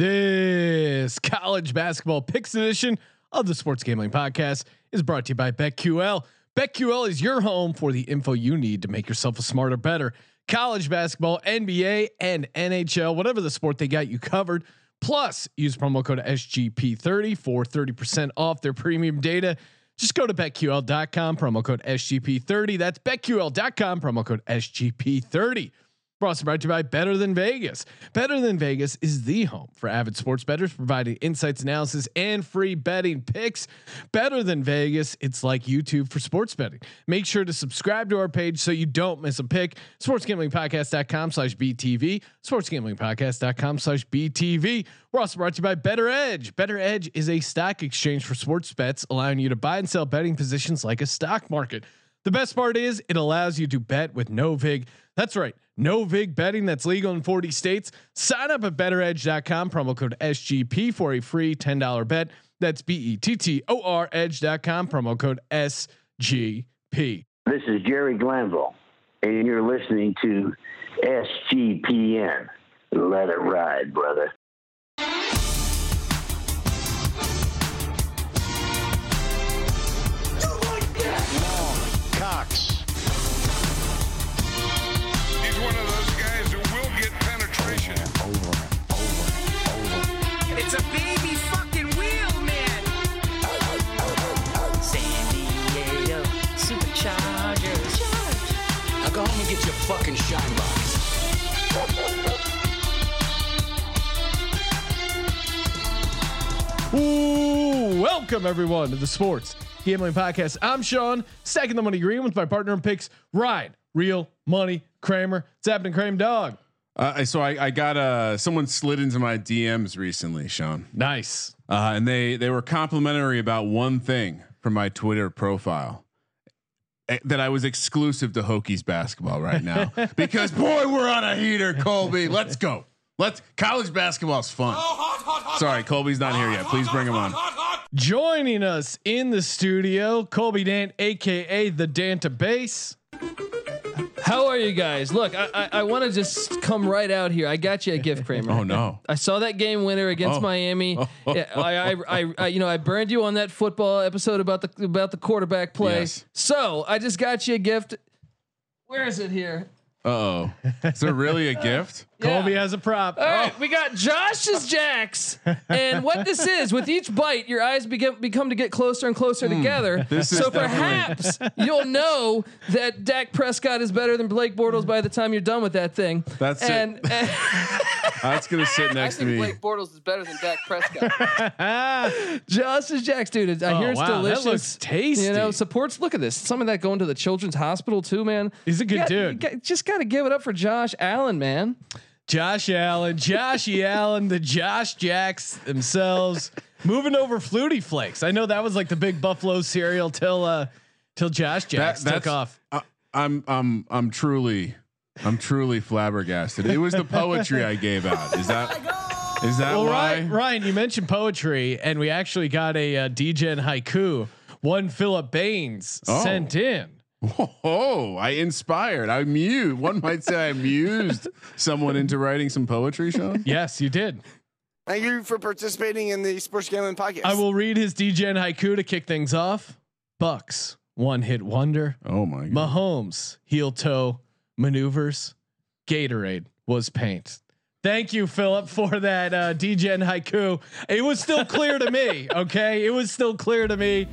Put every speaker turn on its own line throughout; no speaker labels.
This college basketball picks edition of the Sports Gambling Podcast is brought to you by BetQL. BetQL is your home for the info you need to make yourself a smarter, better college basketball, NBA, and NHL, whatever the sport they got you covered. Plus, use promo code SGP30 for 30% off their premium data. Just go to betql.com, promo code SGP30. That's betql.com, promo code SGP30. Brought to you by Better Than Vegas. Better Than Vegas is the home for avid sports bettors, providing insights, analysis, and free betting picks. Better Than Vegas, it's like YouTube for sports betting. Make sure to subscribe to our page so you don't miss a pick. SportsGamblingPodcast.com slash BTV. SportsGamblingPodcast.com slash BTV. We're also brought to you by BettorEdge. Better Edge is a stock exchange for sports bets, allowing you to buy and sell betting positions like a stock market. The best part is it allows you to bet with no VIG. That's right. No VIG betting that's legal in 40 states. Sign up at bettoredge.com, promo code SGP for a free $10 bet. That's B E T T O R edge.com, promo code SGP.
This is Jerry Glanville, and you're listening to SGPN. Let it ride, brother.
Fucking
shine box.
Ooh, welcome everyone to the Sports Gambling Podcast. I'm Sean, stacking the money green with my partner in picks, Ryan, Real Money Kramer. What's happening, Kramer Dog?
Uh, so I, I got uh someone slid into my DMs recently, Sean,
Nice.
uh, and they they were complimentary about one thing from my Twitter profile Eh, that I was exclusive to Hokies basketball right now because boy we're on a heater, Colby. Let's go. Let's college basketball's fun. Sorry, Colby's not here yet. Please bring him on.
Joining us in the studio, Colby Dant, aka the Danta Base.
How are you guys? Look, I I, I want to just come right out here. I got you a gift, Kramer.
Oh no.
I saw that game winner against
Oh.
Miami. Yeah, I, I, I, I, you know, I burned you on that football episode about the about the quarterback play.
Yes.
So I just got you a gift. Where is it here?
Uh oh. Is it really a gift?
Colby
Yeah.
has a prop.
All right, we got Josh's Jacks, and what this is with each bite, your eyes begin become to get closer and closer together.
Hmm. This is
so
definitely-
perhaps you'll know that Dak Prescott is better than Blake Bortles by the time you're done with that thing.
That's it.
and, and
That's gonna sit
I
next to
think
me.
Blake Bortles is better than Dak Prescott.
Josh's Jacks, dude. I
Oh,
hear it's
wow, that
delicious.
looks tasty.
You know, supports. Look at this. Some of that going to the Children's Hospital too, man.
He's a good
got-
dude.
got- just got to give it up for Josh Allen, man.
Josh Allen, Joshy Allen, the Josh Jacks themselves moving over Flutie Flakes. I know that was like the big Buffalo cereal till uh till Josh Jacks took off.
I, I'm I'm I'm truly I'm truly flabbergasted. It was the poetry I gave out. Is that is that
Well,
why?
Ryan, Ryan, you mentioned poetry, and we actually got a uh, DGen haiku. One Philip Baines
Oh.
sent in.
Oh, I inspired. I mused. One might say I mused someone into writing some poetry, Sean.
Yes, you did.
Thank you for participating in the Sports Gambling Podcast.
I will read his DGen haiku to kick things off. Bucks, one hit wonder.
Oh my god.
Mahomes, heel toe maneuvers. Gatorade was paint. Thank you, Philip, for that uh, DGen haiku. It was still clear to me. Okay, it was still clear to me.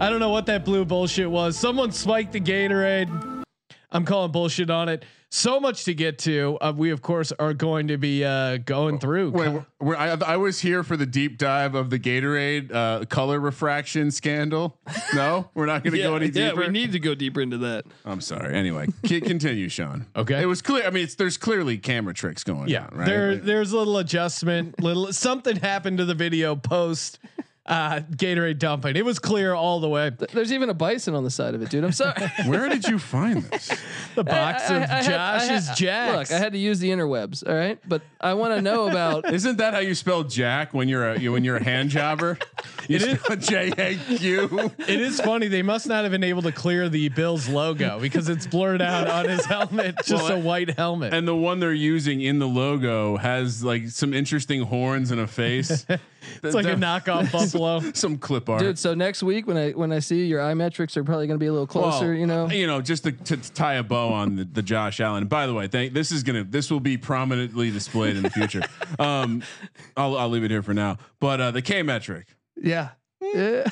I don't know what that blue bullshit was. Someone spiked the Gatorade. I'm calling bullshit on it. So much to get to. Uh, we of course are going to be uh, going through.
Wait, we're, we're, I, I was here for the deep dive of the Gatorade uh, color refraction scandal. No, we're not going to go any deeper.
Yeah, we need to go deeper into that.
I'm sorry. Anyway, c- continue, Sean.
Okay.
It was clear. I mean, it's, there's clearly camera tricks going
Yeah,
on, right?
there there's a little adjustment. Little something happened to the video post uh, Gatorade dumping. It was clear all the way.
There's even a bison on the side of it, dude. I'm sorry.
Where did you find this?
The box
I-
of
I- I I
Josh's
had-
Jacks.
Look, I had to use the interwebs. All right, but I want to know about.
Isn't that how you spell Jack when you're a you, when you're a hand jobber?
You It is,
JAQ.
it is funny. They must not have been able to clear the Bills logo because it's blurred out on his helmet. Just
Well,
a white helmet.
And the one they're using in the logo has like some interesting horns and a face.
It's like a knockoff buffalo.
Some clip art.
Dude, so next week when I when I see your eye metrics are probably going to be a little closer.
Well,
you know,
you know, just to, to tie a bow on the, the Josh Allen. By the way, thank, this is gonna this will be prominently displayed in the future. um, I'll I'll leave it here for now. But uh, the K metric,
yeah. yeah.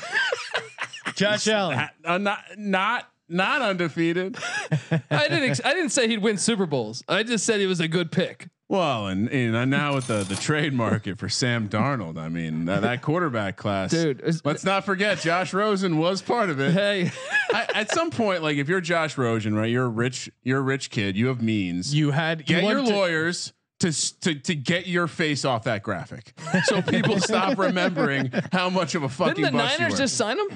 Josh Allen.
uh, not not not undefeated.
I didn't. Ex- I didn't say he'd win Super Bowls. I just said he was a good pick.
Well, and, and now with the the trade market for Sam Darnold, I mean that, that quarterback class,
Dude,
Let's not forget Josh Rosen was part of it.
Hey,
I, at some point, like if you're Josh Rosen, right? You're a rich, you're a rich kid. You have means.
You had you
get your lawyers to, to to get your face off that graphic, so people stop remembering how much of a fucking
didn't the Niners just sign him?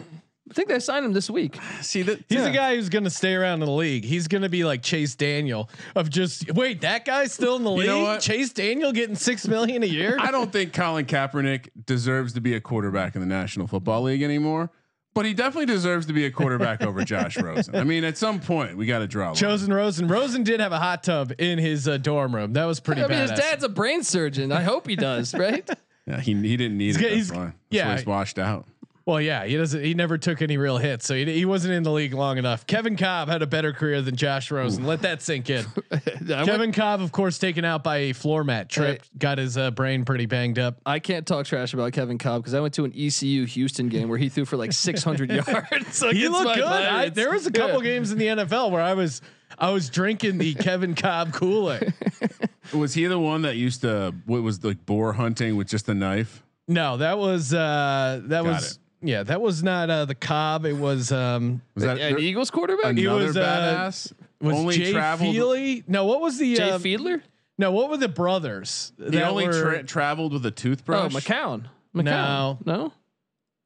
I think they signed him this week.
see that?
He's
yeah.
a guy who's going to stay around in the league. He's going to be like Chase Daniel of just wait. That guy's still in the
You
league.
know what?
Chase Daniel getting six million a year.
I don't think Colin Kaepernick deserves to be a quarterback in the National Football League anymore. But he definitely deserves to be a quarterback over Josh Rosen. I mean, at some point, we got to draw. a line.
Chosen Rosen. Rosen did have a hot tub in his uh, dorm room. That was pretty
I mean,
bad.
his dad's a brain surgeon. I hope he does, right?
Yeah, he he didn't need
He's
it.
got-
That's
he's-
why. That's
yeah.
why he's washed out.
Well, yeah, he doesn't. He never took any real hits, so he, he wasn't in the league long enough. Kevin Kolb had a better career than Josh Rosen. Let that sink in. Kevin Kolb, of course, taken out by a floor mat, tripped, got his uh, brain pretty banged up.
I can't talk trash about Kevin Kolb because I went to an ECU Houston game where he threw for like 600 yards.
He looked good. I, there was a couple
Yeah.
games in the NFL where I was I was drinking the Kevin Kolb Kool Aid.
Was he the one that used to what was like boar hunting with just a knife?
No, that was uh, that
Got
was
it.
Yeah, that was not uh, the Kolb. It was um,
Was that
An Eagles quarterback?
He
another
was, uh,
badass?
was
only
Jay
traveled.
Feeley? No, what was the
Jay
uh,
Fiedler?
no? What were the brothers?
He
that
only
were-
tra- traveled with a toothbrush.
Oh,
toothbrush.
McCown. McCown. No.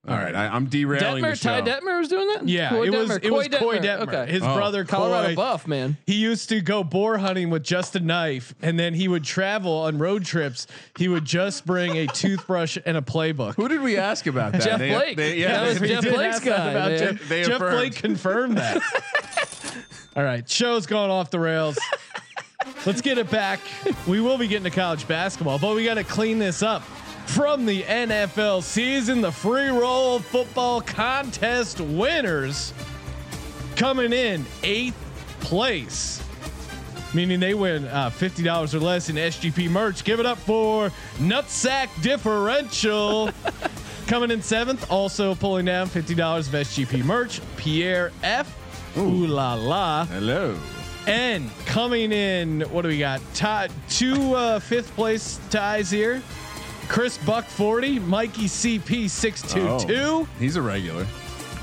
All right, I, I'm derailing the
Detmer,
show.
Ty Detmer was doing that.
Yeah,
Koy
it was
Detmer,
it was
Koy
Koy Detmer.
Okay.
His
Oh.
brother
Colorado
Koy.
buff man.
He used to go boar hunting with just a knife, and then he would travel on road trips. He would just bring a toothbrush and a playbook.
Who did we ask about that?
Jeff
They-
Blake.
they- yeah,
That was
they-
Jeff Blake's guy,
about. Jeff,
They
Jeff. Blake confirmed that. All right, show's going off the rails. Let's get it back. We will be getting to college basketball, but we got to clean this up. From the NFL season, the free roll football contest winners coming in eighth place, meaning they win uh, fifty dollars or less in SGP merch. Give it up for Nutsack Differential. Coming in seventh, also pulling down fifty dollars of SGP merch. Pierre F. Ooh la la.
Hello.
And coming in, what do we got? Tie, two uh, fifth place ties here. Chris Buck 40, Mikey CP 622.
Oh, he's a regular.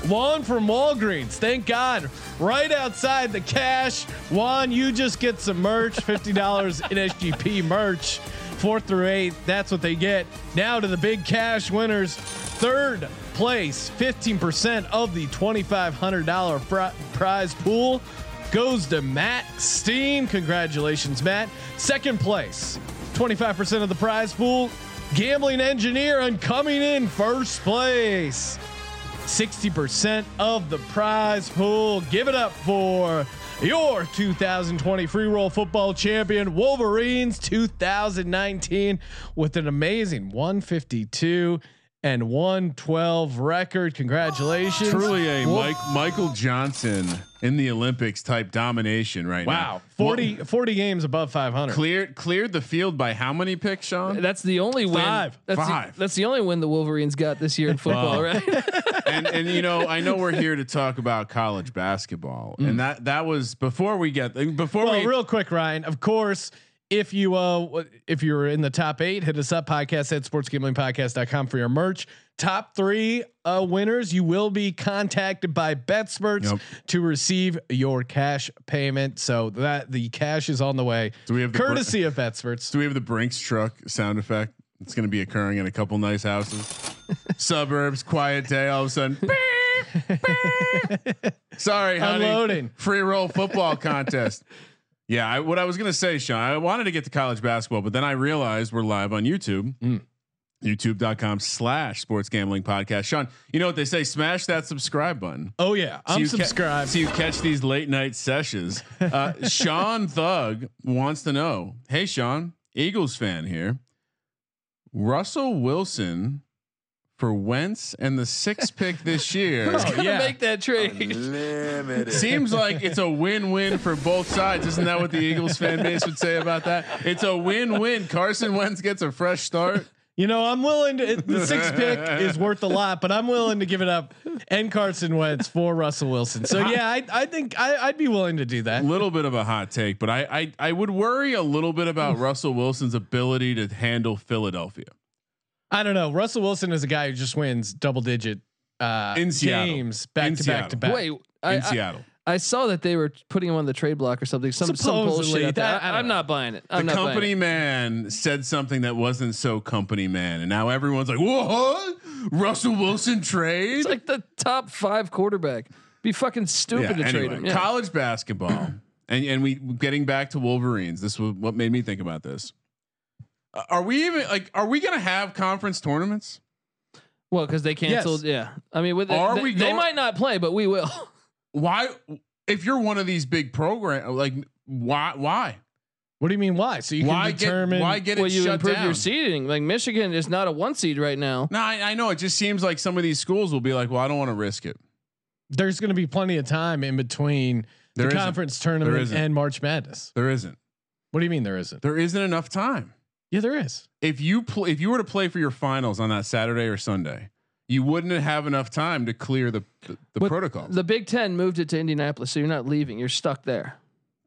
Juan from Walgreens. Thank God. Right outside the cash. Juan, you just get some merch. $50 in SGP merch. Fourth through eighth. That's what they get. Now to the big cash winners. Third place, 15% of the $2,500 pri- prize pool goes to Matt Steen. Congratulations, Matt. Second place, 25% of the prize pool. Gambling engineer and coming in first place. 60% of the prize pool. Give it up for your 2020 free roll football champion, Wolverines 2019, with an amazing 152 and 112 record. Congratulations.
Truly a
Wolf-
Mike Michael Johnson in the Olympics type domination right now.
Wow. 40, 40 games above 500.
Cleared cleared the field by how many picks, Sean?
That's the only win.
Five.
That's
Five.
The, that's the only win the Wolverines got this year in football, right?
and and you know, I know we're here to talk about college basketball,
Mm.
and that that was before we get before
Well,
we
real quick, Ryan. Of course, if you uh if you're in the top eight, hit us up podcast at sportsgamblingpodcast.com for your merch. Top three uh winners, you will be contacted by BetSperts
Yep.
to receive your cash payment. So that the cash is on the way.
Do we have the br-
courtesy of BetSperts?
Do we have the Brinks truck sound effect? It's going to be occurring in a couple nice houses, suburbs, quiet day. All of a sudden, sorry, honey.
Unloading.
Free roll football contest. Yeah, I, what I was going to say, Sean, I wanted to get to college basketball, but then I realized we're live on YouTube.
Mm.
YouTube.com slash sports gambling podcast. Sean, you know what they say? Smash that subscribe button.
Oh yeah, I'm
you ca-
subscribed.
so you catch these late night sessions. Uh, Sean Thug wants to know Hey, Sean, Eagles fan here. Russell Wilson for Wentz and the sixth pick this year.
Who's gonna
yeah.
make that trade?
Limited.
Seems like it's a win-win for both sides. Isn't that what the Eagles fan base would say about that? It's a win-win. Carson Wentz gets a fresh start.
You know, I'm willing to. The sixth pick is worth a lot, but I'm willing to give it up and Carson Wentz for Russell Wilson. So yeah, I, I think I, I'd be willing to do that.
A little bit of a hot take, but I, I I would worry a little bit about Russell Wilson's ability to handle Philadelphia.
I don't know. Russell Wilson is a guy who just wins double digit uh,
In Seattle.
games back
In
to back
Seattle.
to back.
Wait, I,
in
I,
Seattle.
I saw that they were putting him on the trade block or something. Some, some
Supposedly,
bullshit. out there.
that- I
I,
don't
am
know.
not buying it. I'm
the
not buying
company
it.
man said something that wasn't so company man, and now everyone's like, "What? Russell Wilson trade?"
It's like the top five quarterback. Be fucking stupid to trade
anyway,
him. Yeah.
College basketball, and and we getting back to Wolverines. This was what made me think about this. Are we even like? Are we gonna have conference tournaments?
Well, because they canceled. Yeah. I mean, with
Are
they,
we
they
going-
might not play, but we will.
Why? If you're one of these big program, like why? Why?
What do you mean? Why? So you can
why get?
determine.
Why get it
well,
it
you
shut
improve
down?
your seeding. Like Michigan is not a one seed right now.
No, I, I know. It just seems like some of these schools will be like, "Well, I don't want to risk it."
there's going to be plenty of time in between
There
the
isn't.
conference
There
tournament and March Madness.
There isn't.
What do you mean there isn't?
There isn't enough time.
Yeah, there is.
If you pl- if you were to play for your finals on that Saturday or Sunday, you wouldn't have enough time to clear the the, the
But
protocols.
The Big Ten moved it to Indianapolis, so you're not leaving. You're stuck there.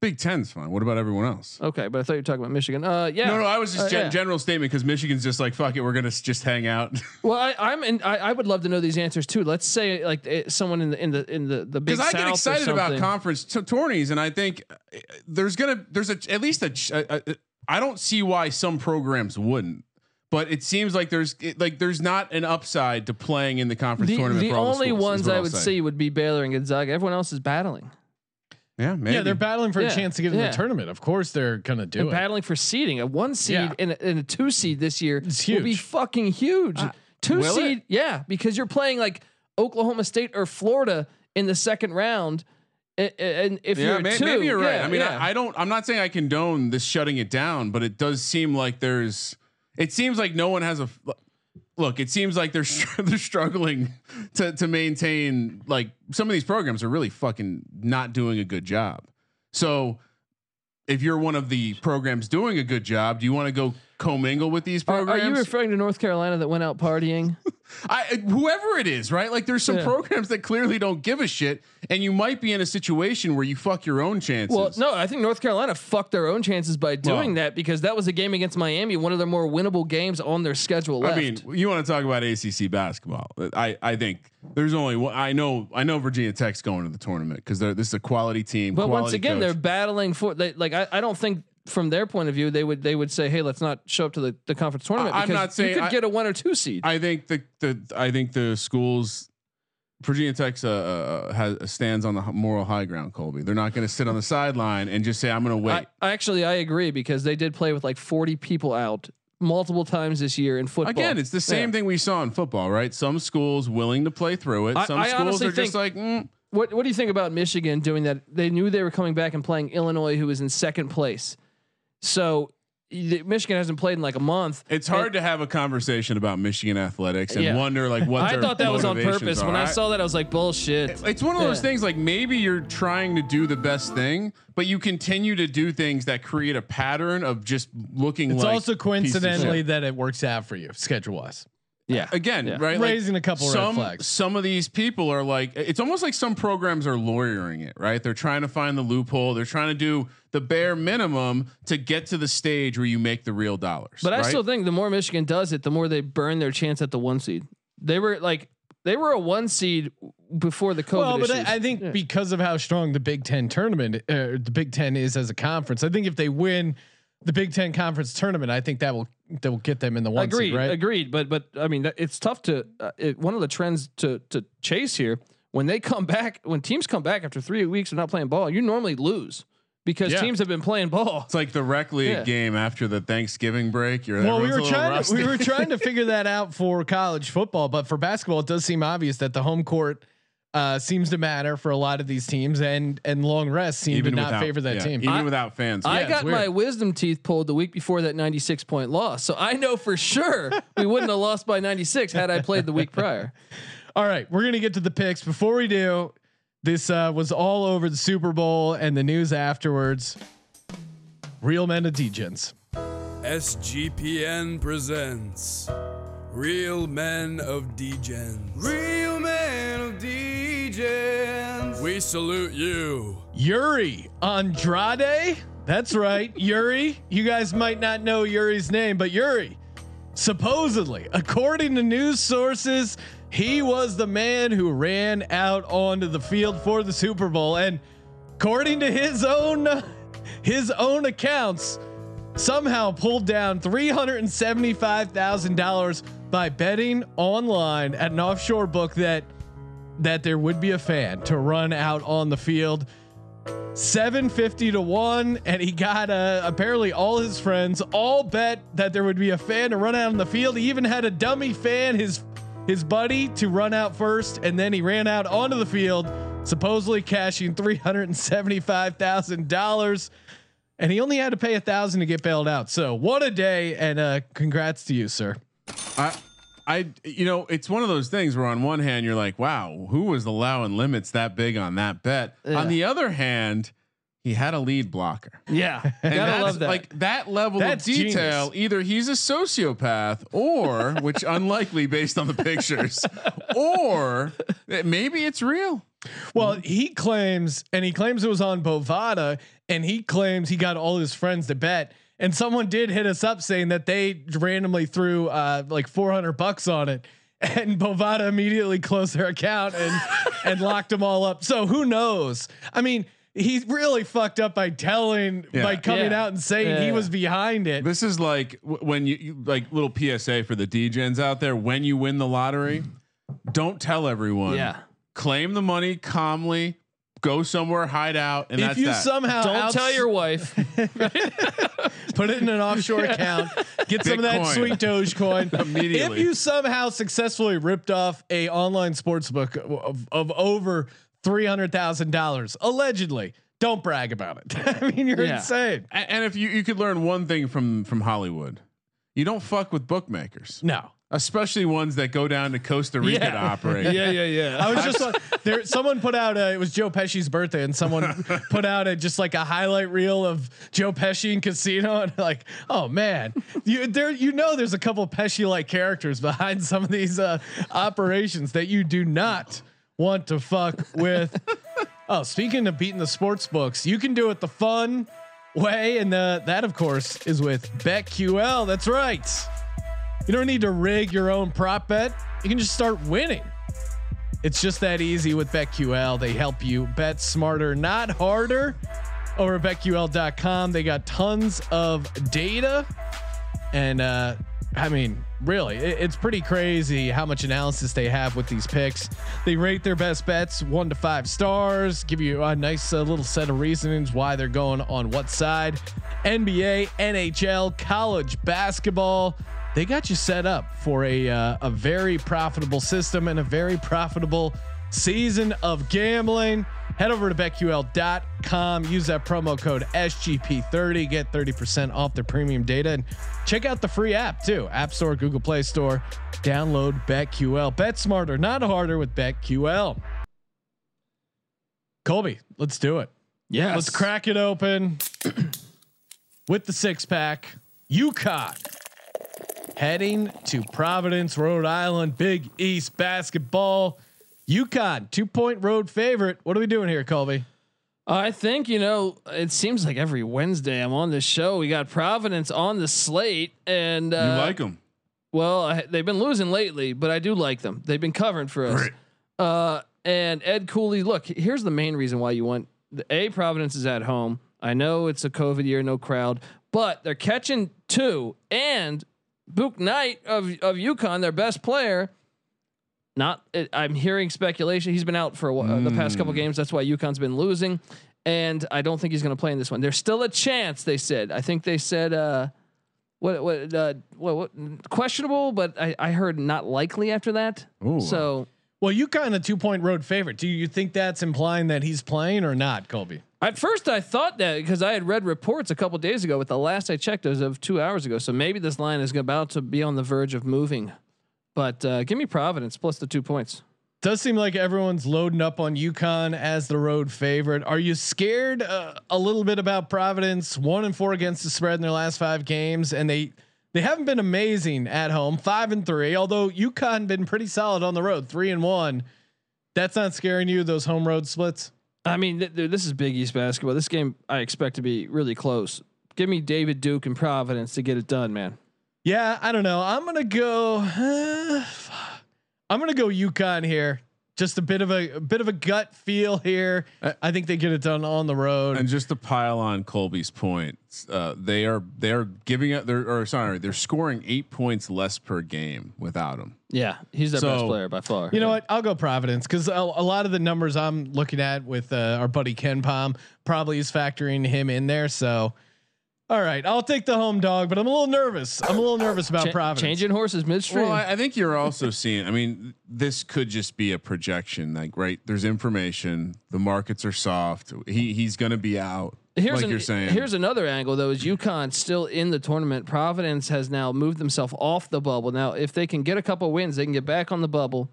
Big Ten's fine. What about everyone else?
Okay, but I thought you were talking about Michigan. Uh, yeah.
No, no, I was just
Uh,
gen-
yeah.
general statement because Michigan's just like fuck it, we're gonna s- just hang out
Well, I, I'm in. I, I would love to know these answers too. Let's say like eh, someone in the in the in the the big
because I get excited about conference t- tourneys, and I think uh, there's gonna there's a at least a, a, a I don't see why some programs wouldn't. But it seems like there's it, like there's not an upside to playing in the conference
The,
tournament.
the
for
only
schools, is
ones I would
say.
see would be Baylor and Gonzaga. Everyone else is battling
yeah, maybe.
Yeah, they're battling for
Yeah,
a chance to get in
yeah.
the tournament. Of course, they're gonna do
and
it.
battling for seeding. A one seed
Yeah.
and, a, and a two seed this year
It's
will be fucking huge. Uh,
two
seed,
it?
yeah, because you're playing like Oklahoma State or Florida in the second round. And if
yeah,
you're
may-
two,
maybe you're right.
yeah,
I mean,
yeah.
I, I don't. I'm not saying I condone this shutting it down, but it does seem like there's. It seems like no one has a. Look, it seems like they're they're struggling to to maintain. Like some of these programs are really fucking not doing a good job. So, if you're one of the programs doing a good job, do you want to go commingle with these
Are, are you referring to North Carolina that went out partying?
I, whoever it is, right? Like there's some
Yeah.
programs that clearly don't give a shit, and you might be in a situation where you fuck your own chances.
Well, no, I think North Carolina fucked their own chances by doing
Well-
that because that was a game against Miami, one of their more winnable games on their schedule left.
I mean, you want to talk about ACC basketball? I I think there's only one. I know I know Virginia Tech's going to the tournament because this is a quality team.
but once again,
coach.
they're battling for they, like I, I don't think from their point of view they would they would say, hey, let's not show up to the, the conference tournament.
I- I'm
because
not saying-
you could
I-
get a one or two seed.
I think the the I think the schools. Virginia Tech's uh, uh, has stands on the moral high ground. Colby, they're not going to sit on the sideline and just say, "I'm going to wait."
I, I actually I agree because they did play with like 40 people out multiple times this year in football.
Again, it's the same
Yeah.
thing we saw in football, right? Some schools willing to play through it. Some
I
schools are just like, mm,
What What do you think about Michigan doing that? They knew they were coming back and playing Illinois, who was in second place. So Michigan hasn't played in like a month.
It's hard to have a conversation about Michigan athletics and
Yeah.
wonder like what
I thought that was on purpose.
are.
When I
I-
saw that, I was like, bullshit.
it's one of those
Yeah.
things like maybe you're trying to do the best thing, but you continue to do things that create a pattern of just looking
It's
like
also coincidentally that it works out for you schedule wise.
Yeah.
Again,
Yeah.
right? Like,
Raising a couple red
some,
flags.
Some of these people are like, it's almost like some programs are lawyering it, right? They're trying to find the loophole. They're trying to do the bare minimum to get to the stage where you make the real dollars.
But I still think the more Michigan does it, the more they burn their chance at the one seed. They were like they were a one seed before the COVID.
well, but
issues.
I, I think
Yeah.
because of how strong the Big Ten tournament, uh, the Big Ten is as a conference, I think if they win the Big Ten conference tournament, I think that will that will get them in the one
agreed,
seed, right?
agreed. But but I mean, it's tough to uh, it, one of the trends to to chase here when they come back when teams come back after three weeks of not playing ball, you normally lose. because
Yeah.
teams have been playing ball.
It's like the rec league
Yeah.
game after the Thanksgiving break. You're
Well, we were
a little
trying to, we were trying to figure that out for college football, but for basketball, it does seem obvious that the home court uh, seems to matter for a lot of these teams, and and long rest seem
even
to not
without,
favor that
yeah,
team.
even
I-
without fans.
I
it's
got my wisdom teeth pulled the week before that 96 point loss. So I know for sure we wouldn't have lost by 96 had I played the week prior.
All right, we're gonna get to the picks. Before we do, this uh, was all over the Super Bowl and the news afterwards. Real men of degens.
SGPN presents Real men of DGens. Real men of DGens. We salute you.
Yuri Andrade? That's right, Yuri. You guys might not know Yuri's name, but Yuri, supposedly, according to news sources, he was the man who ran out onto the field for the Super Bowl and according to his own his own accounts somehow pulled down $375,000 by betting online at an offshore book that that there would be a fan to run out on the field. 750 to 1 and he got uh, apparently all his friends all bet that there would be a fan to run out on the field. He even had a dummy fan his his buddy to run out first and then he ran out onto the field supposedly cashing $375,000 and he only had to pay a thousand to get bailed out. So what a day and uh congrats to you sir
I, I, you know, it's one of those things where on one hand you're like, wow, who was allowing limits that big on that bet?
Yeah.
On the other hand, he had a lead blocker.
Yeah.
And
Gotta love that.
like that level
That's
of detail.
genius.
Either he's a sociopath, or which unlikely based on the pictures, or maybe it's real.
Well, he claims, and he claims it was on Bovada, and he claims he got all his friends to bet. And someone did hit us up saying that they randomly threw uh, like 400 bucks on it, and Bovada immediately closed their account and and locked them all up. So who knows? I mean, he really fucked up by telling,
Yeah.
by coming
Yeah.
out and saying
Yeah,
he was behind it.
This is like w- when you, you like little PSA for the DJs out there. When you win the lottery, don't tell everyone.
Yeah.
Claim the money calmly. Go somewhere, hide out, and
if
that's
you
that.
somehow
Don't
outs-
tell your wife.
put it in an offshore account, get some of that sweet Dogecoin
Immediately.
If you somehow successfully ripped off a online sports book of, of over three hundred thousand dollars, allegedly, don't brag about it. I mean, you're
Yeah.
insane.
And if you you could learn one thing from from Hollywood, you don't fuck with bookmakers,
No.
Especially ones that go down to Costa Rica to operate.
yeah, yeah, yeah.
I was just like, there. Someone put out a, it was Joe Pesci's birthday, and someone put out a just like a highlight reel of Joe Pesci in Casino, and like, oh man, you there, you know, there's a couple Pesci like characters behind some of these uh, operations that you do not want to fuck with. oh, speaking of beating the sports books, you can do it the fun way, and uh, that of course is with BetQL. That's right. You don't need to rig your own prop bet. You can just start winning. It's just that easy with BetQL. They help you bet smarter, not harder. Over at BetQL.com, they got tons of data. And uh, I mean, really, it- it's pretty crazy how much analysis they have with these picks. They rate their best bets one to five stars, give you a nice uh, little set of reasonings why they're going on what side. NBA, NHL, college basketball. They got you set up for a uh, a very profitable system and a very profitable season of gambling. Head over to betql.com, use that promo code SGP30, get 30% off their premium data, and check out the free app too. App Store, Google Play Store. Download BetQL. Bet smarter, not harder with BetQL. Colby, let's do it.
yeah.
Let's crack it open with the six pack. UConn heading to Providence, Rhode Island, Big East basketball. UConn, two point road favorite. What are we doing here, Colby?
I think you know. It seems like every Wednesday I'm on this show. We got Providence on the slate, and uh,
You like them?
Well, I, they've been losing lately, but I do like them. They've been covering for us. Uh, and Ed Cooley, look, here's the main reason why you want the A Providence is at home. I know it's a COVID year, no crowd, but they're catching two. And Bouknight of of UConn, their best player. Not, I'm hearing speculation. He's been out for a, while, the past couple games. That's why UConn's been losing. and I don't think he's going to play in this one. There's still a chance. They said. I think they said. Uh, what what uh, what, what questionable, but I, I heard not likely after that.
Ooh.
So
Well, you kind of two point road favorite. Do you think that's implying that he's playing or not, Colby?
At first, I thought that because I had read reports a couple days ago, but the last I checked was of two hours ago. So maybe this line is about to be on the verge of moving. But uh, give me Providence plus the two points.
Does seem like everyone's loading up on UConn as the road favorite. Are you scared uh, a little bit about Providence? One and four against the spread in their last five games, and they they haven't been amazing at home. Five and three, although UConn been pretty solid on the road, three and one. That's not scaring you. Those home road splits.
I mean, th- th- this is Big East basketball. This game I expect to be really close. Give me David Duke and Providence to get it done, man.
Yeah, I don't know. I'm gonna go. I'm gonna go UConn here. Just a bit of a, a bit of a gut feel here.
Uh,
I think they get it done on the road.
And just to pile on Colby's point, uh, they are they are giving it. They're or sorry, they're scoring eight points less per game without him.
Yeah, he's their best player by far.
You know what? I'll go Providence because a, a lot of the numbers I'm looking at with uh, our buddy KenPom probably is factoring him in there. So, all right, I'll take the home dog, but I'm a little nervous. I'm a little nervous about
Cha-
Providence.
changing horses midstream.
Well, I, I think you're also seeing. I mean, this could just be a projection. Like, right? There's information. The markets are soft. He he's going to be out.
Here's
like
an,
you're saying.
Here's another angle though: is UConn still in the tournament? Providence has now moved themselves off the bubble. Now, if they can get a couple wins, they can get back on the bubble.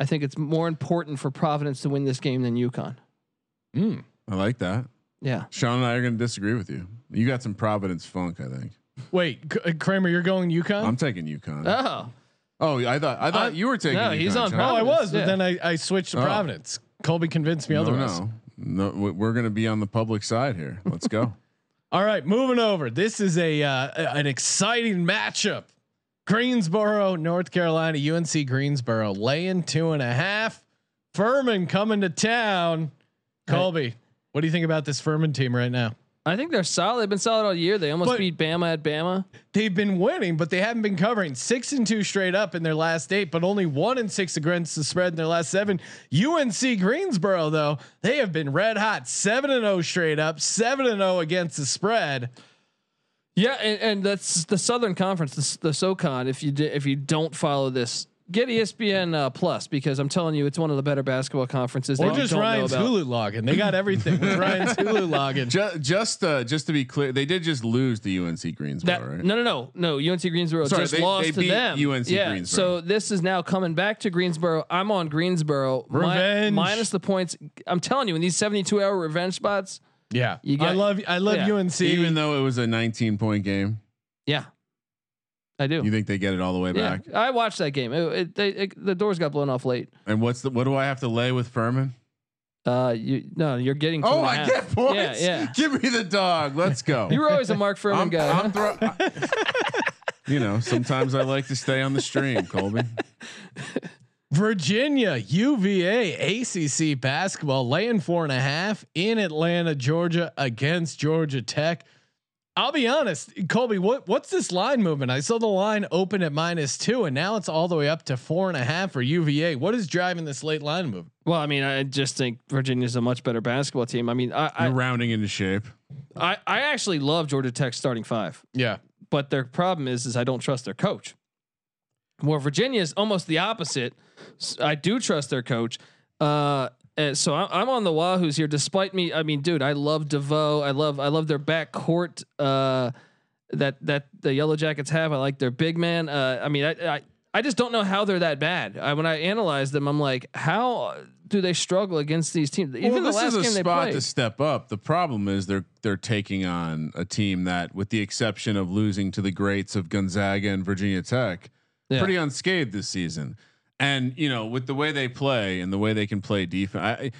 I think it's more important for Providence to win this game than UConn.
Mm.
I like that.
Yeah,
Sean and I are going to disagree with you. You got some Providence funk, I think.
Wait, C- uh, Kramer, you're going UConn?
I'm taking UConn.
Oh,
oh, I thought I thought
Uh,
you were taking.
no, he's
UConn,
on
Sean.
oh, I
Providence,
was, but
yeah.
then I, I switched to
Oh.
Providence. Colby convinced me
No,
otherwise.
no, no. we- We're going to be on the public side here. Let's go.
All right, moving over. This is a uh, an exciting matchup. Greensboro, North Carolina, UNC Greensboro laying two and a half. Furman coming to town. Colby, what do you think about this Furman team right now?
I think they're solid. They've been solid all year. They almost
But-
beat Bama at Bama.
They've been winning, but they haven't been covering six and two straight up in their last eight, but only one and six against the spread in their last seven. UNC Greensboro, though, they have been red hot, seven and zero straight up, seven and zero against the spread.
Yeah, and, and that's the Southern Conference, the, the SoCon. If you if you don't follow this, get ESPN uh, Plus because I'm telling you, it's one of the better basketball conferences.
Or
that
just Ryan's
about.
Hulu login. They got everything with Ryan's Hulu login.
just just uh, just to be clear, they did just lose the UNC Greensboro,
That,
right?
No, no, no, no. UNC Greensboro
Sorry,
just
they-
lost
they
to
beat
them.
UNC
yeah.
Greensboro.
So this is now coming back to Greensboro. I'm on Greensboro. Mi-
Revenge.
minus the points. I'm telling you, in these 72 hour revenge spots,
Yeah,
You got-
I love I love
yeah.
UNC.
Even though it was a 19 point game,
yeah, I do.
you think they get it all the way
yeah,
back?
I watched that game. It, it, they, it, the doors got blown off late.
And what's the what do I have to lay with Furman?
Uh, you no, you're getting.
Oh, I
half.
get points.
Yeah, yeah.
Give me the dog. Let's go.
You were always a Mark Fuhrman
I'm,
guy.
I'm
huh?
throw- you know, sometimes I like to stay on the stream, Colby.
Virginia, UVA, ACC basketball laying four and a half in Atlanta, Georgia against Georgia Tech. I'll be honest, Colby, what what's this line movement? I saw the line open at minus two, and now it's all the way up to four and a half for UVA. What is driving this late line move?
Well, I mean, I just think Virginia's a much better basketball team. I mean, I
You're
I,
rounding into shape.
I, I actually love Georgia Tech starting five.
Yeah,
but their problem is is I don't trust their coach. Well, Virginia is almost the opposite. I do trust their coach. Uh, and so I'm, I'm on the Wahoos here, despite me. I mean, dude, I love Devoe. I love I love their back court. Uh, that that the Yellow Jackets have. I like their big man. Uh, I mean, I, I I just don't know how they're that bad. I, when I analyze them, I'm like, how do they struggle against these teams? Even
well,
the
this
last
is a spot to step up. The problem is they're they're taking on a team that, with the exception of losing to the greats of Gonzaga and Virginia Tech,
Yeah.
pretty unscathed this season. And you know, with the way they play and the way they can play defense, I,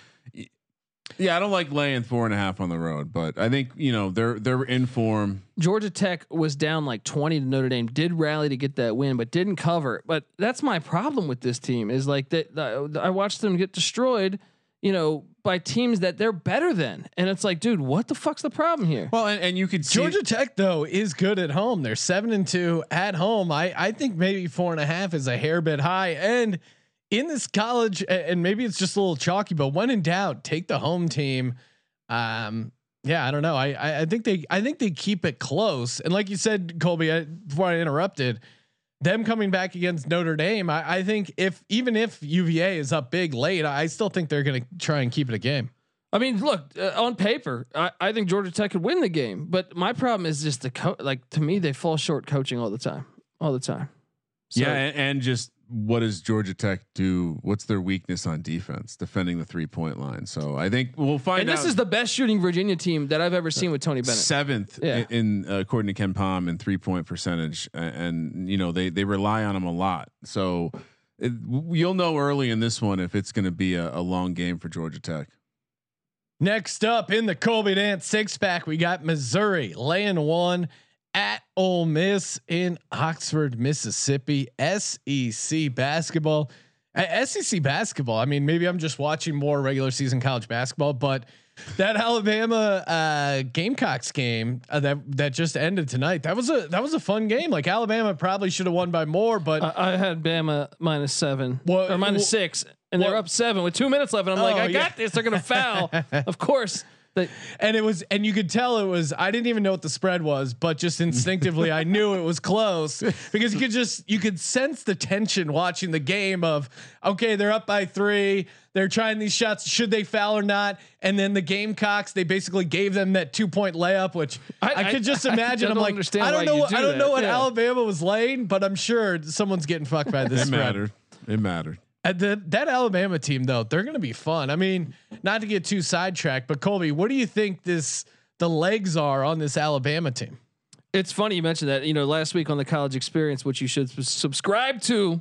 yeah, I don't like laying four and a half on the road, but I think you know they're they're in form.
Georgia Tech was down like 20 to Notre Dame, did rally to get that win, but didn't cover. But that's my problem with this team is like that- I watched them get destroyed, you know, by teams that they're better than. And it's like, dude, what the fuck's the problem here?
Well, and, and you could see
Georgia Tech though is good at home. They're seven and two at home. I I think maybe four and a half is a hair bit high. And in this college, and maybe it's just a little chalky, but when in doubt, take the home team. Um, yeah, I don't know. I, I I think they I think they keep it close. And like you said, Colby, I, before I interrupted, them coming back against Notre Dame, I, I think if even if UVA is up big late, I still think they're going to try and keep it a game.
I mean, look uh, on paper, I, I think Georgia Tech could win the game, but my problem is just the co- like to me they fall short coaching all the time, all the time. So-
yeah, and, and just what does Georgia Tech do? What's their weakness on defense, defending the three point line? So I think we'll find
and
out.
this is the best shooting Virginia team that I've ever seen with Tony Bennett.
seventh
Yeah.
in, in uh, according to KenPom in three point percentage, a- and, you know they they rely on him a lot. So it, you'll know early in this one if it's going to be a, a long game for Georgia Tech.
Next up in the Colby Dant's six pack, we got Missouri laying one at Ole Miss in Oxford, Mississippi. SEC basketball. Uh, SEC basketball. I mean, maybe I'm just watching more regular season college basketball, but that Alabama uh, Gamecocks game uh, that that just ended tonight. That was a that was a fun game. Like Alabama probably should have won by more, but
I, I had Bama minus seven
What-
or minus
wh-
six, and they're up seven with two minutes left. And I'm like,
Oh,
I
yeah.
got this. They're gonna foul. of course. They,
and it was and you could tell it was i didn't even know what the spread was but just instinctively i knew it was close because you could just you could sense the tension watching the game of okay they're up by three they're trying these shots should they foul or not and then the gamecocks they basically gave them that two point layup which i,
I-
could just
I-
imagine
I
i'm
don't
like
understand
i don't know what,
do
i don't know what
Yeah.
alabama was laying but i'm sure someone's getting fucked by this
It
spread.
mattered. It mattered.
Uh, the, that Alabama team though, they're going to be fun. I mean, not to get too sidetracked, but Colby, what do you think this the legs are on this Alabama team?
it's funny you mentioned that. You know, last week on the college experience, which you should subscribe to.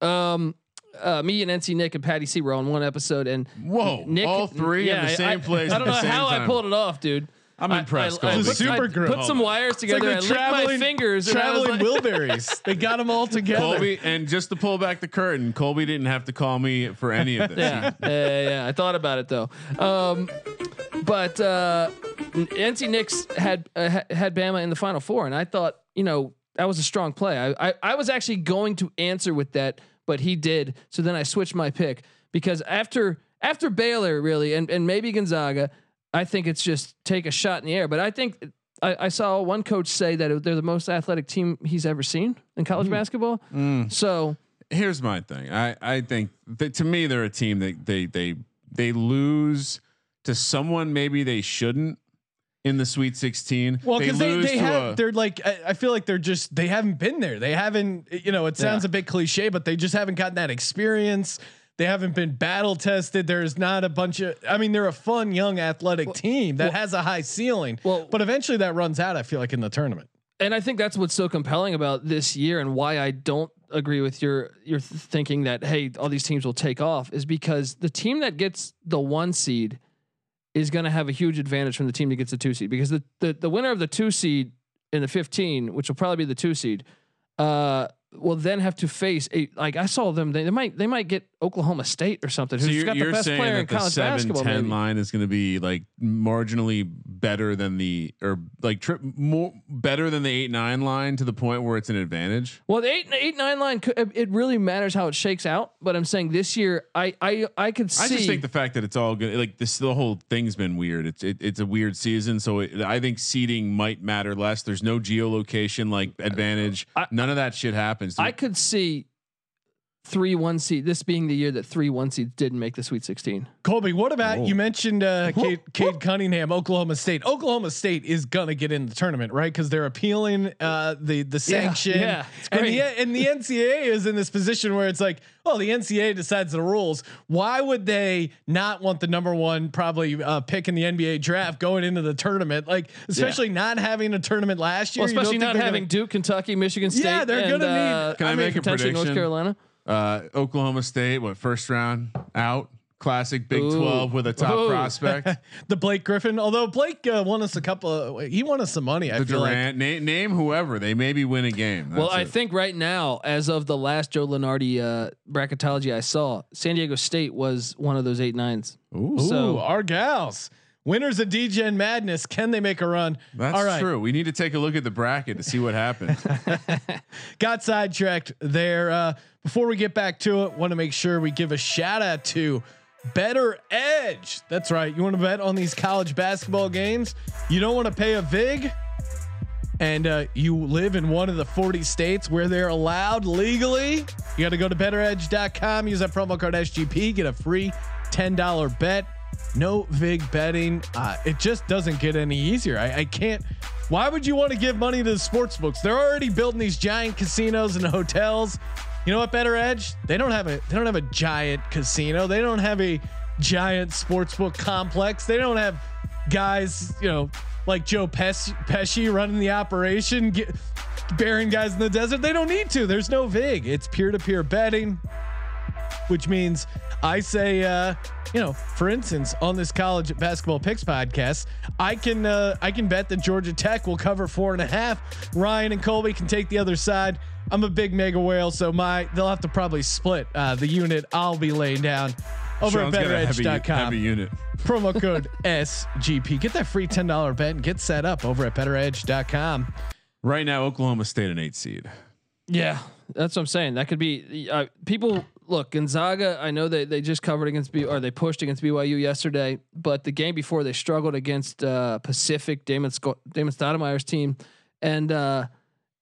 Um, uh, me and NC Nick and Patty C were on one episode, and
Whoa,
Nick,
all three in the same
I,
place
I
at
don't know
the same
how I pulled it off, dude.
I'm
I-
impressed,
I, I,
Colby.
put,
Super
I put some wires
It's like
together.
the
I licked my
traveling
fingers. and I was
traveling
like-
Wilburys. They got them all together.
Colby, and just to pull back the curtain, Colby didn't have to call me for any of this.
yeah, yeah, yeah, yeah. I thought about it though. Um, but uh, NC Knicks had uh, had Bama in the Final Four, and I thought, you know, that was a strong play. I, I I was actually going to answer with that, but he did. So then I switched my pick because after after Baylor, really, and and maybe Gonzaga, I think it's just take a shot in the air. But I think. I, I saw one coach say that they're the most athletic team he's ever seen in college hmm. basketball. Hmm. So
here's my thing. I I think that to me they're a team that they they they lose to someone maybe they shouldn't in the Sweet 16.
Well, because they,
lose
they, have,
a-
they're like, I, I feel like they're just, they haven't been there. They haven't, you know, it sounds
Yeah.
a bit cliche, but they just haven't gotten that experience. They haven't been battle tested. There's not a bunch of, I mean, they're a fun, young, athletic team that has a high ceiling.
Well-
but eventually that runs out, I feel like, in the tournament.
and I think that's what's so compelling about this year and why I don't agree with your your thinking that hey all these teams will take off is because the team that gets the one seed is going to have a huge advantage from the team that gets the two seed because the the, the winner of the two seed in the 15 which will probably be the two seed uh will then have to face a like I saw them they, they might they might get Oklahoma State or something
so you're,
got
you're
best
saying
player in
that the
college
7
basketball
10
maybe.
line is going to be like marginally better than the or like trip more better than the 8 9 line to the point where it's an advantage.
Well, the eight eight nine line it really matters how it shakes out. But I'm saying this year, I I I could see.
I just think the fact that it's all good, like this, the whole thing's been weird. It's it, it's a weird season, so it, I think seeding might matter less. There's no geolocation like uh, advantage.
I-
None of that shit happens.
I could see three one seed. This being the year that three one seeds didn't make the Sweet Sixteen.
Colby, what about
Whoa.
you mentioned uh, Cade, Cade Cunningham, Oklahoma State. Oklahoma State is gonna get in the tournament, right? Because they're appealing uh, the the sanction,
yeah, it's
and the and the NCAA is in this position where it's like, oh, the NCAA decides the rules. Why would they not want the number one probably uh, pick in the NBA draft going into the tournament? Like, especially not having a tournament last year,
Well, especially not having
gonna-
Duke, Kentucky, Michigan State.
Yeah, they're
and,
gonna need-
uh,
Can I
mean,
make a
potentially North? Carolina.
Uh, Oklahoma State, what first round out? Classic Big
Ooh.
Twelve with a top
Ooh.
prospect.
the Blake Griffin. Although Blake uh, won us a couple, of, he won us some money. I
The
feel like.
Durant. name, name whoever they maybe win a game.
well, I
it.
think right now, as of the last Joe Lunardi uh, bracketology I saw, San Diego State was one of those eight nines.
Ooh,
Ooh,
So-
our gals. Winners of DGen Madness. Can they make a run?
that's
All right.
true. We need to take a look at the bracket to see what happens.
Got sidetracked there. Uh, before we get back to it, want to make sure we give a shout out to Better Edge. That's right. You want to bet on these college basketball games? You don't want to pay a vig, and uh, you live in one of the 40 states where they're allowed legally. You got to go to bettoredge.com. Use that promo code SGP. Get a free $10 bet. No vig betting. Uh, it just doesn't get any easier. I, I can't. Why would you want to give money to the sports books? They're already building these giant casinos and hotels. You know what? BettorEdge. They don't have a. They don't have a giant casino. They don't have a giant sportsbook complex. They don't have guys. You know, like Joe Pesci, Pesci running the operation, get, guys in the desert. They don't need to. There's no vig. It's peer to peer betting, which means I say, uh, you know, for instance, on this college basketball picks podcast, I can uh, I can bet that Georgia Tech will cover four and a half. Ryan and Colby can take the other side. I'm a big mega whale, so my they'll have to probably split uh, the unit I'll be laying down over
Sean's
at
got a heavy,
bettoredge.com.
heavy unit.
Promo code SGP. Get that free $10 bet and get set up over at bettoredge.com.
Right now, Oklahoma State an eight seed.
Yeah, that's what I'm saying. That could be uh, people. Look, Gonzaga. I know they they just covered against B or they pushed against BYU yesterday, but the game before they struggled against uh, Pacific Damon Sco- Damon Stoudemire's team, and uh,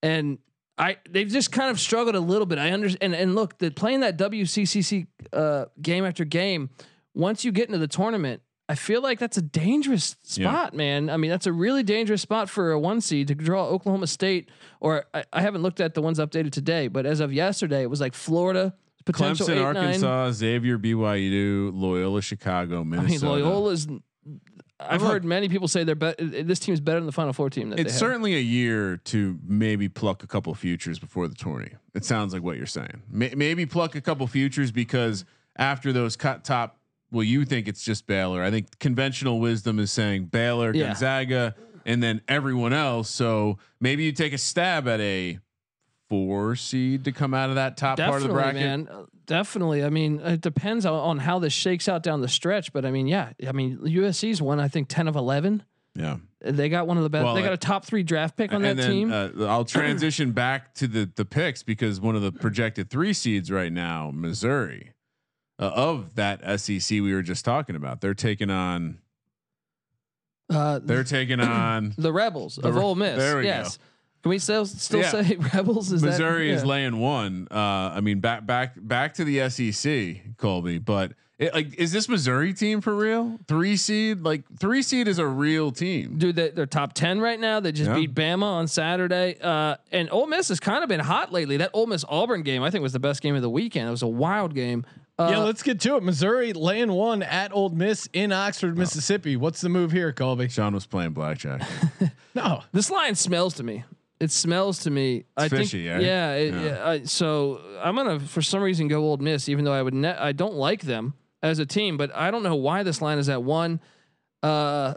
and I they've just kind of struggled a little bit. I understand. And, and look, the playing that WCCC uh, game after game. Once you get into the tournament, I feel like that's a dangerous spot, man. I mean, that's a really dangerous spot for a one seed to draw Oklahoma State. Or I, I haven't looked at the ones updated today, but as of yesterday, it was like Florida potential
Clemson,
eight,
Arkansas,
nine.
Xavier, BYU, Loyola, Chicago, Minnesota.
I mean, Loyola's. I've
look-
heard many people say they're bet This team is better than the Final Four team. That
It's certainly a year to maybe pluck a couple futures before the tourney. It sounds like what you're saying. May- maybe pluck a couple futures because after those cut top, well, you think it's just Baylor. I think conventional wisdom is saying Baylor,
Yeah.
Gonzaga, and then everyone else. So maybe you take a stab at a four seed to come out of that top part of the bracket.
man. Definitely. I mean, it depends on, how this shakes out down the stretch, but I mean, yeah. I mean, USC's won I think ten of eleven.
Yeah.
They got one of the best.
Well,
they got a top three draft pick on that
then,
team.
Uh, I'll transition back to the the picks because one of the projected three seeds right now, Missouri, uh, of that SEC we were just talking about, they're taking on.
Uh,
They're taking on
the Rebels
The
of Ole Miss.
there we
yes. Can we still still
Yeah.
say Rebels? Is
Missouri
that,
is
yeah.
laying one. Uh, I mean, back back back to the SEC, Colby. But it, like, is this Missouri team for real? Three seed, like three seed is a real team.
Dude, they, they're top ten right now. They just
Yeah.
beat Bama on Saturday, uh, and Ole Miss has kind of been hot lately. That Ole Miss Auburn game, I think, was the best game of the weekend. It was a wild game. Uh,
yeah, let's get to it. Missouri laying one at Ole Miss in Oxford, Mississippi. What's the move here, Colby?
Sean was playing blackjack.
No,
This line smells to me. It smells to me. I
fishy,
think,
eh?
yeah. It,
Yeah.
yeah, I, so I'm gonna, for some reason, go Ole Miss, even though I would, ne- I don't like them as a team, but I don't know why this line is at one. Uh,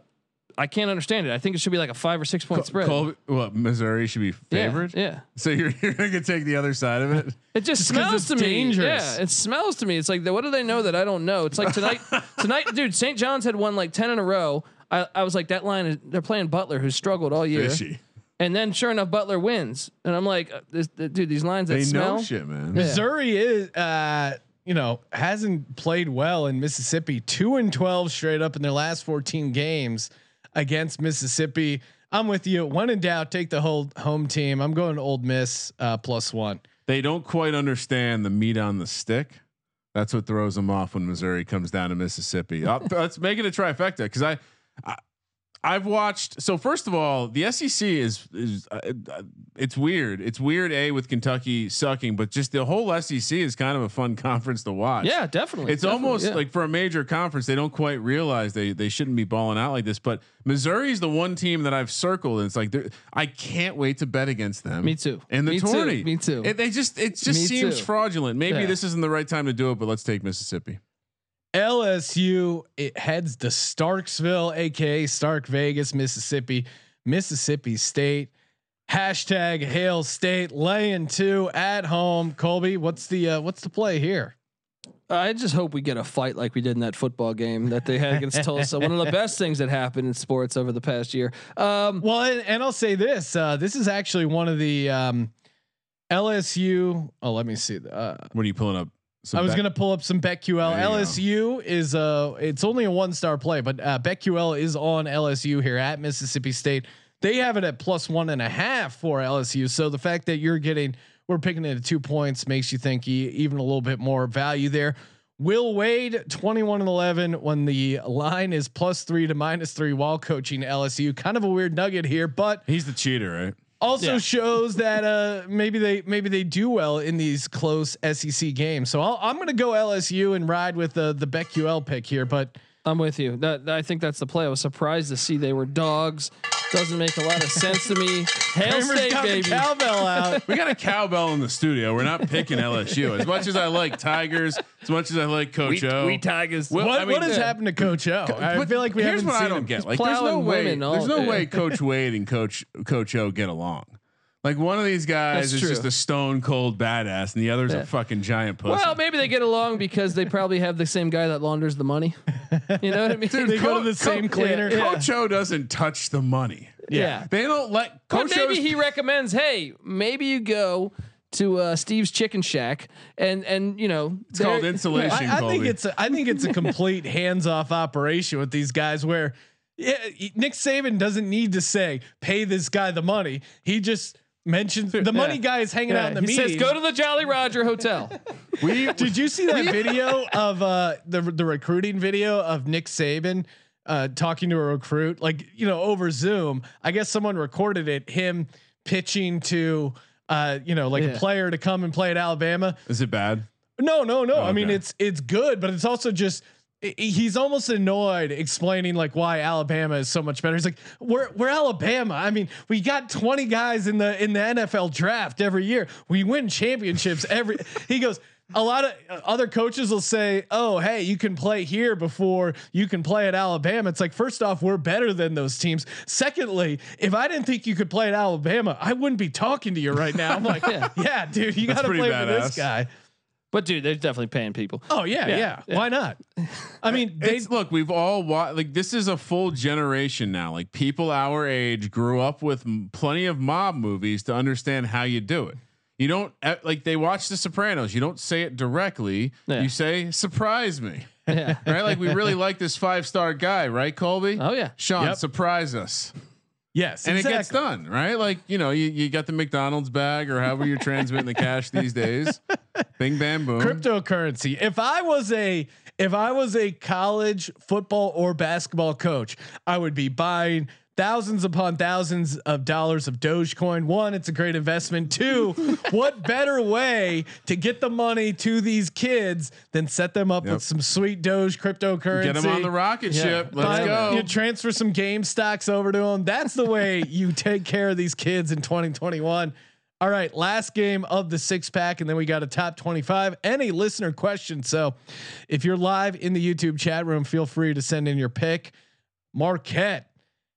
I can't understand it. I think it should be like a five or six point spread.
Colby, what Missouri should be favored?
yeah.
So you're you're gonna take the other side of it?
It just,
Just
smells
it's
to
dangerous.
me. Yeah, it smells to me. It's like, what do they know that I don't know? It's like tonight, tonight, dude. St. John's had won like ten in a row. I, I was like, that line is they're playing Butler, who's struggled all year,
Fishy.
And then sure enough, Butler wins, and I'm like, uh, this, dude, these lines that
They
smell.
know shit, man.
Missouri is, uh, you know, hasn't played well in Mississippi. Two and twelve straight up in their last fourteen games against Mississippi. I'm with you. When in doubt, take the whole home team. I'm going to Ole Miss uh, plus one.
They don't quite understand the meat on the stick. That's what throws them off when Missouri comes down to Mississippi. Let's make it a trifecta because I, I, I've watched. So first of all, the SEC is is uh, uh, it's weird. It's weird. A with Kentucky sucking, but just the whole SEC is kind of a fun conference to watch.
Yeah, definitely.
It's
definitely,
almost
yeah.
like for a major conference, they don't quite realize they they shouldn't be balling out like this. But Missouri is the one team that I've circled, and it's like I can't wait to bet against them.
Me too.
And the
Me too.
tourney,
Me too.
It, they just it just
Me
seems
too.
fraudulent. Maybe
Yeah.
this isn't the right time to do it, but let's take Mississippi.
LSU it heads to Starkville, aka Stark Vegas, Mississippi, Mississippi State. Hashtag Hail State laying two at home. Colby, what's the uh, what's the play here?
I just hope we get a fight like we did in that football game that they had against Tulsa. One of the best things that happened in sports over the past year. Um,
Well, and, and I'll say this: uh, this is actually one of the um, LSU. Oh, let me see. Uh,
What are you pulling up? So
I was
bet-
gonna pull up some BetQL.
You go.
LSU is uh it's only a one star play, but uh, BetQL is on LSU here at Mississippi State. They have it at plus one and a half for LSU. So the fact that you're getting we're picking it at two points makes you think e- even a little bit more value there. Will Wade 21 and 11 when the line is plus three to minus three while coaching LSU. Kind of a weird nugget here, but
He's the cheater, right?
Also
Yeah.
shows that uh, maybe they maybe they do well in these close SEC games. So I'll, I'm going to go LSU and ride with the the BetQL pick here. But
I'm with you. That, I think that's the play. I was surprised to see they were dogs. Doesn't make a lot of sense to me. Hail
Kramer's
State,
got the cowbell out.
We got a cowbell in the studio. We're not picking LSU. As much as I like Tigers, as much as I like Coach
We,
O.
we Tigers.
Well,
what,
I mean,
what has
yeah.
happened to Coach O? I
But
feel like we
here's
haven't
what
seen
I don't
him.
get. Like, there's no way.
women all-
there's no
yeah.
way Coach Wade and Coach Coach O get along. Like one of these guys
That's
is
true.
just a stone cold badass, and the other's
Yeah.
a fucking giant pussy.
Well, maybe they get along because they probably have the same guy that launders the money. You know what I mean?
They go to the same cleaner.
Yeah, yeah.
Coach doesn't touch the money.
Yeah.
They don't let
But maybe he recommends, hey, maybe you go to uh, Steve's Chicken Shack and and you know
It's called insulation.
I, I think it's a, I think it's a complete hands off operation with these guys where yeah, Nick Saban doesn't need to say pay this guy the money. He just mentions the money guy is hanging out in the
he
meeting.
says, go to the Jolly Roger Hotel.
we
Did you see that video of uh the the recruiting video of Nick Saban uh talking to a recruit like you know over Zoom? I guess someone recorded it him pitching to uh you know like
Yeah.
a player to come and play at Alabama.
Is it bad?
No, no, no. I mean
Okay.
it's it's good, but it's also just i- he's almost annoyed explaining like why Alabama is so much better. He's like, we're we're Alabama. I mean, we got 20 guys in the in the NFL draft every year. We win championships every he goes a lot of uh, other coaches will say, "Oh, hey, you can play here before you can play at Alabama." It's like, first off, we're better than those teams. Secondly, if I didn't think you could play at Alabama, I wouldn't be talking to you right now. I'm like, yeah, dude, you got to play for this guy.
But dude, they're definitely paying people.
Oh yeah, yeah.
Yeah, yeah.
Why not? I mean, they
It's, look, we've all wa- like this is a full generation now. Like people our age grew up with m- plenty of mob movies to understand how you do it. You don't uh, like they watch The Sopranos. You don't say it directly.
Yeah.
You say surprise me.
Yeah.
Right? Like we really like this five star guy, right, Colby?
Oh yeah.
Sean,
Yep.
surprise us.
Yes,
And it gets done, right? Like, you know, you, you got the McDonald's bag or however you're transmitting the cash these days. Bing bam boom.
Cryptocurrency. If I was a if I was a college football or basketball coach, I would be buying thousands upon thousands of dollars of Dogecoin. One, it's a great investment. Two, what better way to get the money to these kids than set them up
Yep.
with some sweet Doge cryptocurrency?
Get them on the rocket ship. Let's
Buy-
go.
You transfer some game stocks over to them. That's the way you take care of these kids in 2021. All right, last game of the six pack, and then we got a top 25 and a listener question. So if you're live in the YouTube chat room, feel free to send in your pick. Marquette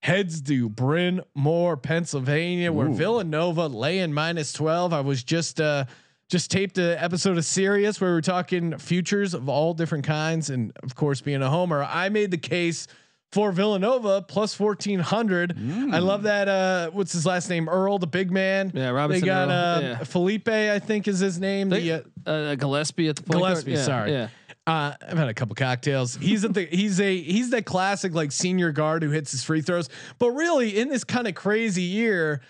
heads to Bryn Mawr, Pennsylvania, where Villanova laying minus 12. I was just uh just taped a episode of Sirius where we were talking futures of all different kinds, and of course, being a homer, I made the case for Villanova plus 1400. I love that. Uh, what's his last name? Earl, the big man.
Yeah, Robinson
They got uh,
Yeah.
Felipe, I think is his name.
They,
the, uh,
uh, Gillespie at the point.
Gillespie,
Yeah,
sorry.
Yeah.
Uh, I've had a couple cocktails. He's at the he's a he's the classic like senior guard who hits his free throws. But really, in this kind of crazy year,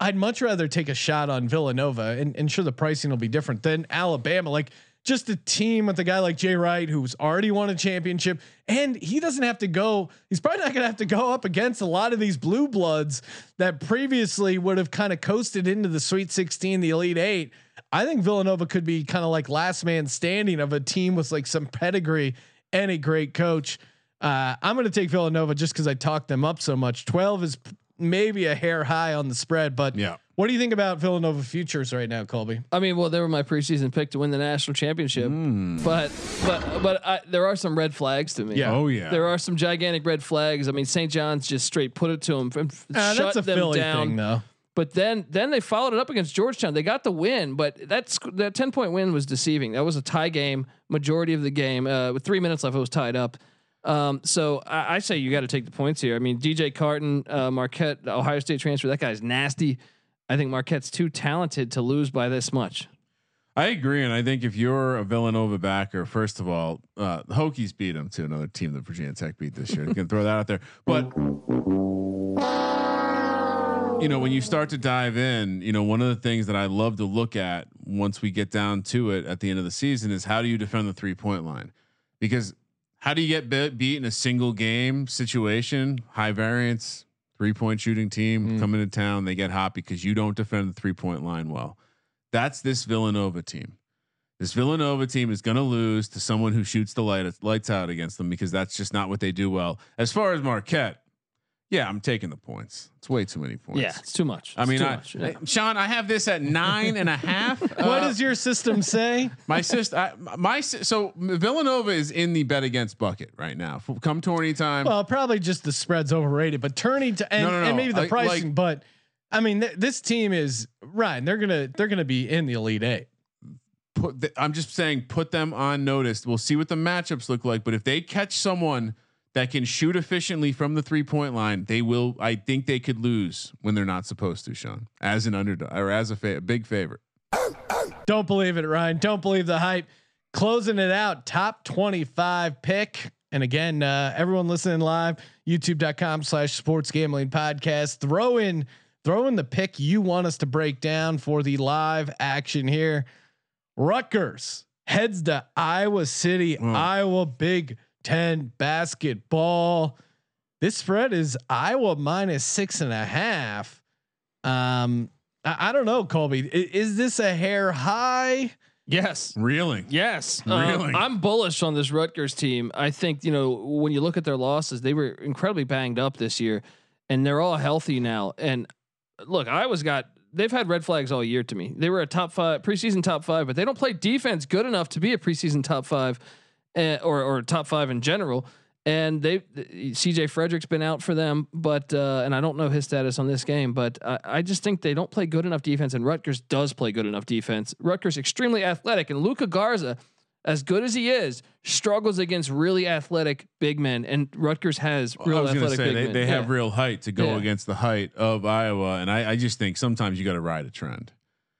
I'd much rather take a shot on Villanova, and, and sure the pricing will be different than Alabama. Like just a team with a guy like Jay Wright who's already won a championship, and he doesn't have to go. He's probably not going to have to go up against a lot of these blue bloods that previously would have kind of coasted into the Sweet 16, the Elite Eight. I think Villanova could be kind of like last man standing of a team with like some pedigree and a great coach. Uh, I'm going to take Villanova just because I talked them up so much. 12 is p- maybe a hair high on the spread, but
Yeah.
What do you think about Villanova futures right now, Colby?
I mean, well, they were my preseason pick to win the national championship,
Hmm.
but but but I, there are some red flags to me.
Yeah.
Oh yeah.
There are some gigantic red flags. I mean, St. John's just straight put it to them and
Uh,
shut
that's a
them
Philly
down.
thing, though.
But then then they followed it up against Georgetown. They got the win, but that's that 10 point win was deceiving. That was a tie game, majority of the game. Uh, with three minutes left, it was tied up. Um, so I, I say you got to take the points here. I mean, DJ Carton, uh, Marquette, Ohio State transfer, that guy's nasty. I think Marquette's too talented to lose by this much.
I agree, and I think if you're a Villanova backer, first of all, uh, the Hokies beat them to another team that Virginia Tech beat this year. You can throw that out there, but you know when you start to dive in, you know one of the things that I love to look at once we get down to it at the end of the season is how do you defend the three point line? Because how do you get be- beat in a single game situation? High variance, three point shooting team mm. coming to town, they get hot because you don't defend the three point line well. That's this Villanova team. This Villanova team is going to lose to someone who shoots the light, lights out against them because that's just not what they do well. As far as Marquette, yeah, I'm taking the points. It's way too many points.
Yeah, it's too much.
I
It's
mean, I,
much, yeah.
Sean, I have this at nine and a half.
what
Uh,
does your system say?
my sister? I, my so Villanova is in the bet against bucket right now. Come tourney time.
Well, probably just the spread's overrated, but turning to and,
No, no, no.
and maybe the
Like-
pricing,
like-
but I mean th- this team is Ryan. They're gonna they're gonna be in the elite eight.
put the, I'm just saying put them on notice. We'll see what the matchups look like, but if they catch someone that can shoot efficiently from the three point line, they will. I think they could lose when they're not supposed to. Sean, as an underdog or as a, fa- a big favorite.
Don't believe it, Ryan. Don't believe the hype. Closing it out, top 25 pick. And again, uh, everyone listening live, youtube.com slash sports gambling podcast. Throw in, throw in the pick you want us to break down for the live action here. Rutgers heads to Iowa City, Iowa Big Ten basketball. This spread is Iowa minus six and a half. Um, I, I don't know, Colby. I- Is, this a hair high?
Yes.
Really?
Yes, Um,
Really?
I'm bullish on this Rutgers team. I think you know when you look at their losses, they were incredibly banged up this year, and they're all healthy now. And look, Iowa's got they've had red flags all year to me. They were a top five preseason top five, but they don't play defense good enough to be a preseason top five, uh, or or top five in general. And they CJ Fredrick's been out for them, but uh, and I don't know his status on this game, but I, I just think they don't play good enough defense, and Rutgers does play good enough defense. Rutgers extremely athletic, and Luka Garza, as good as he is, struggles against really athletic big men, and Rutgers has real
I was going to
athletic
say
big
they,
men.
they have
Yeah.
real height to go
Yeah.
against the height of Iowa, and I, I just think sometimes you got to ride a trend,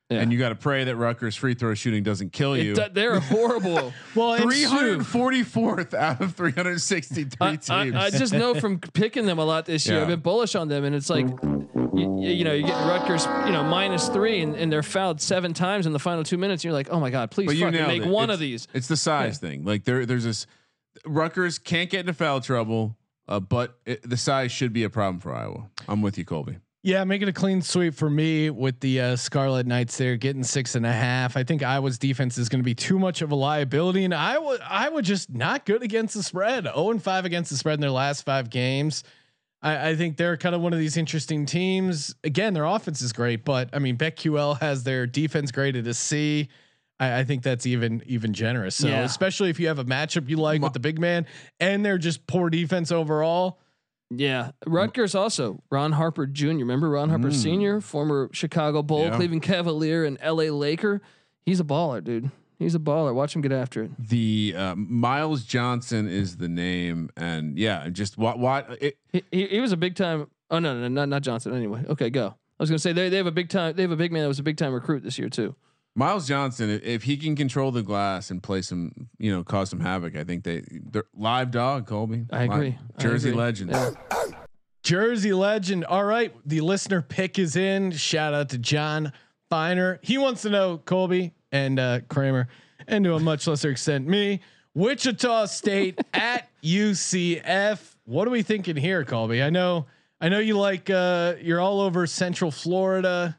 Yeah.
and you got to pray that Rutgers free throw shooting doesn't kill you.
they're horrible.
Well, and
Three
Sue-
hundred forty fourth out of three hundred sixty three
I,
teams.
I, I just know from picking them a lot this year.
Yeah.
I've been bullish on them, and it's like, you, you know, you get Rutgers, you know, minus three, and, and they're fouled seven times in the final two minutes. And you're like, oh my god, please
but you
fucking make
it.
one
It's-
of these.
It's the size thing. Like there, there's this. Rutgers can't get into foul trouble, uh, but it, the size should be a problem for Iowa. I'm with you, Colby.
Yeah, making a clean sweep for me with the uh, Scarlet Knights there, getting six and a half. I think Iowa's defense is going to be too much of a liability, and Iowa, Iowa just not good against the spread. Zero and five against the spread in their last five games. I, I think they're kind of one of these interesting teams. Again, their offense is great, but I mean, BetQL has their defense graded a C. I, I think that's even even generous. So
Yeah.
especially if you have a matchup you like with the big man, and they're just poor defense overall.
Yeah, Rutgers also Ron Harper Jr. Remember Ron Harper Sr., former Chicago Bull,
Yeah.
Cleveland Cavalier, and L.A. Laker. He's a baller, dude. He's a baller. Watch him get after it.
The uh, Myles Johnson is the name, and yeah, just what what it,
He, he, he was a big time. Oh no, no, no, not, not Johnson. Anyway, okay, go. I was gonna say they, they have a big time. They have a big man that was a big time recruit this year too.
Myles Johnson, if- if he can control the glass and play some, you know, cause some havoc, I think they they're live dog, Colby.
I agree.
Live-
I
Jersey
agree.
legend.
Yeah.
Jersey legend. All right, the listener pick is in. Shout out to John Finer. He wants to know Colby and uh, Kramer, and to a much lesser extent me. Wichita State at UCF. What are we thinking here, Colby? I know, I know you like. Uh, you're all over Central Florida.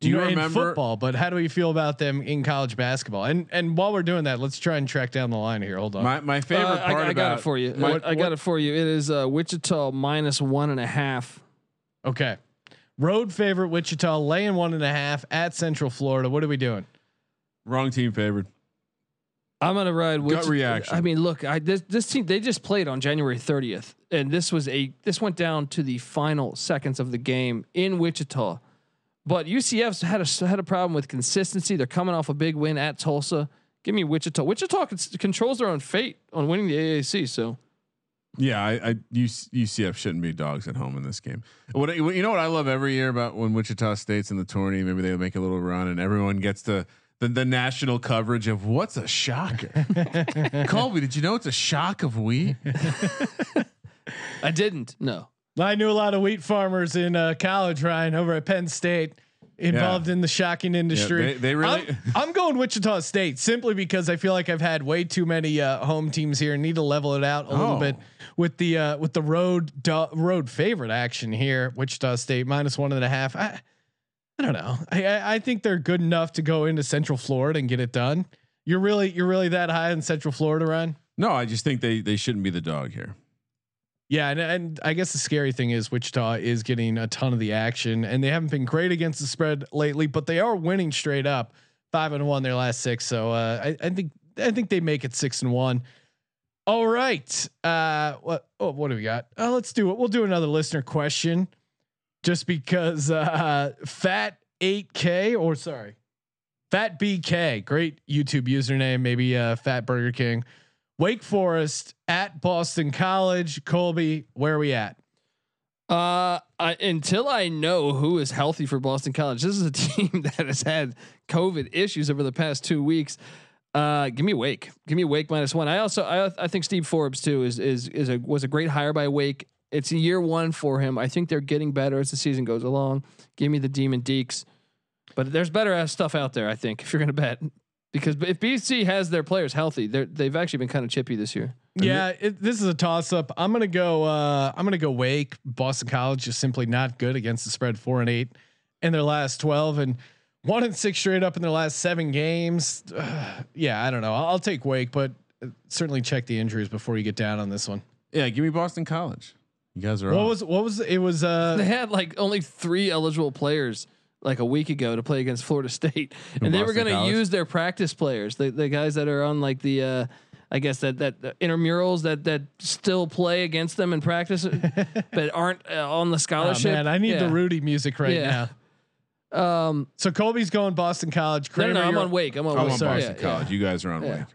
Do you
know, in
remember-
football? But how do we feel about them in college basketball? And and while we're doing that, let's try and track down the line here. Hold on.
My my favorite
Uh, I,
part
I got
about
it for you.
my-
I, I got it for you. It is uh, Wichita minus one and a half.
okay, road favorite Wichita laying one and a half at Central Florida. What are we doing?
wrong team favored.
I'm gonna ride.
Gut reaction.
I mean, look, I this this team they just played on January 30th, and this was a this went down to the final seconds of the game in Wichita. But UCF's had a had a problem with consistency. They're coming off a big win at Tulsa. Give me Wichita. Wichita controls their own fate on winning the AAC. So
Yeah, I, I UCF shouldn't be dogs at home in this game. What you know what I love every year about when Wichita State's in the tourney, maybe they make a little run and everyone gets to the, the national coverage of what's a shocker. Colby, did you know it's a shock of wheat?
I didn't. No.
I knew a lot of wheat farmers in uh, college, Ryan, over at Penn State, involved in the shocking industry.
they- they really-
I'm, I'm going Wichita State simply because I feel like I've had way too many uh, home teams here. and Need to level it out a little
Oh.
bit with the uh, with the road road favorite action here. Wichita State minus one and a half. I, I don't know. I, I I think they're good enough to go into Central Florida and get it done. You're really you're really that high in Central Florida, Ryan?
No, I just think they they shouldn't be the dog here.
Yeah, and, and I guess the scary thing is Wichita is getting a ton of the action, and they haven't been great against the spread lately, but they are winning straight up, five and one their last six. So uh, I, I think I think they make it six and one. All right, uh, what oh, what do we got? Uh, let's do it. We'll do another listener question, just because uh, Fat Eight K or sorry, Fat BK, great YouTube username, maybe uh, Fat Burger King. Wake Forest at Boston College. Colby, where are we at?
Uh, I, until I know who is healthy for Boston College, this is a team that has had COVID issues over the past two weeks. Uh, give me Wake. Give me Wake minus one. I also I, I think Steve Forbes too is is is a was a great hire by Wake. It's a year one for him. I think they're getting better as the season goes along. Give me the Demon Deacs, but there's better stuff out there. I think if you're gonna bet because if BC has their players healthy, they're they've actually been kind of chippy this year.
Yeah, it, this is a toss up. I'm gonna go. Uh, I'm gonna go Wake. Boston College is simply not good against the spread. Four and eight in their last twelve, and one and six straight up in their last seven games. Uh, yeah, I don't know. I'll, I'll take Wake, but uh, certainly check the injuries before you get down on this one.
Yeah, give me Boston College. You guys are
What
off.
was what was it was Uh, they
had like only three eligible players like a week ago to play against Florida State, and they were going to use their practice players, the the guys that are on like the. Uh, I guess that that the intramurals that that still play against them in practice, but aren't uh, on the
oh,
scholarship.
man, I need the Rudy music right
Yeah.
now.
Um,
So Colby's going Boston College.
no,
Kramer,
no, no, I'm on Wake. I'm on
I'm
Wake.
on
sorry.
Boston
Yeah, yeah.
College. You guys are on
Yeah.
Wake.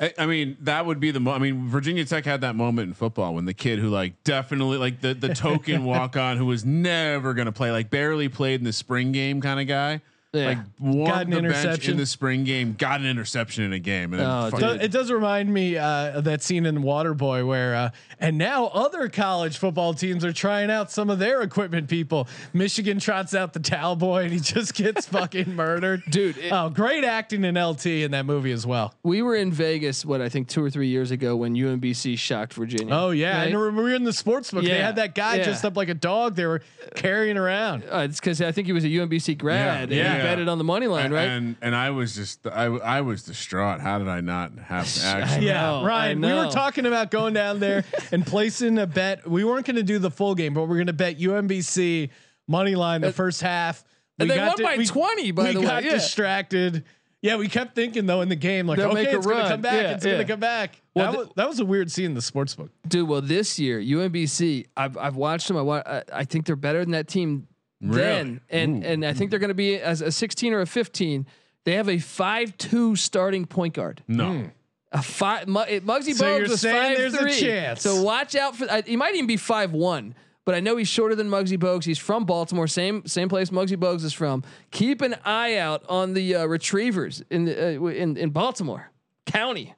I, I mean, that would be the. Mo- I mean, Virginia Tech had that moment in football when the kid who like definitely like the the token walk on who was never going to play, like barely played in the spring game kind of guy.
Yeah.
Like
Got an interception.
in the spring game, got an interception in a game, and
Oh, dude.
It does remind me uh, of that scene in Waterboy where, uh, and now other college football teams are trying out some of their equipment people. Michigan trots out the towel boy and he just gets fucking murdered.
Dude, it-
oh, great acting in LT in that movie as well.
we were in Vegas, what I think two or three years ago when UMBC shocked Virginia.
Oh, yeah.
Right?
And we were in the sports book. They had that guy
yeah.
dressed up like a dog they were carrying around.
Uh, it's because I think he was a UMBC grad
Yeah,
and he
yeah.
betted on the money line,
and,
right?
and and I was just I I was distraught. How did I not have action?
Yeah,
know,
Ryan. We were talking about going down there and placing a bet. We weren't going to do the full game, but we are going to bet UMBC money line the first half.
and
We
they
got
won
di-
by
we-
20, by
we
the way,
got
yeah.
distracted. Yeah, we kept thinking though in the game, like,
They'll
okay,
make a
it's going to come back.
Yeah,
it's gonna come back.
Well,
that,
the-
was, that was a weird scene in the sports book.
Dude, well, this year UMBC, I've I've watched them. I wa- I, I think they're better than that team then, and and I think they're going to be as a 16 or a 15. They have a five-two starting point guard.
No,
A five. Mu- it- Muggsy
So
Bogues
you're
was
saying
five
there's a
three.
chance.
So watch out for. I, he might even be five one. But I know he's shorter than Muggsy Bogues. He's from Baltimore, same same place Muggsy Bogues is from. Keep an eye out on the uh, retrievers in the uh, in in Baltimore County.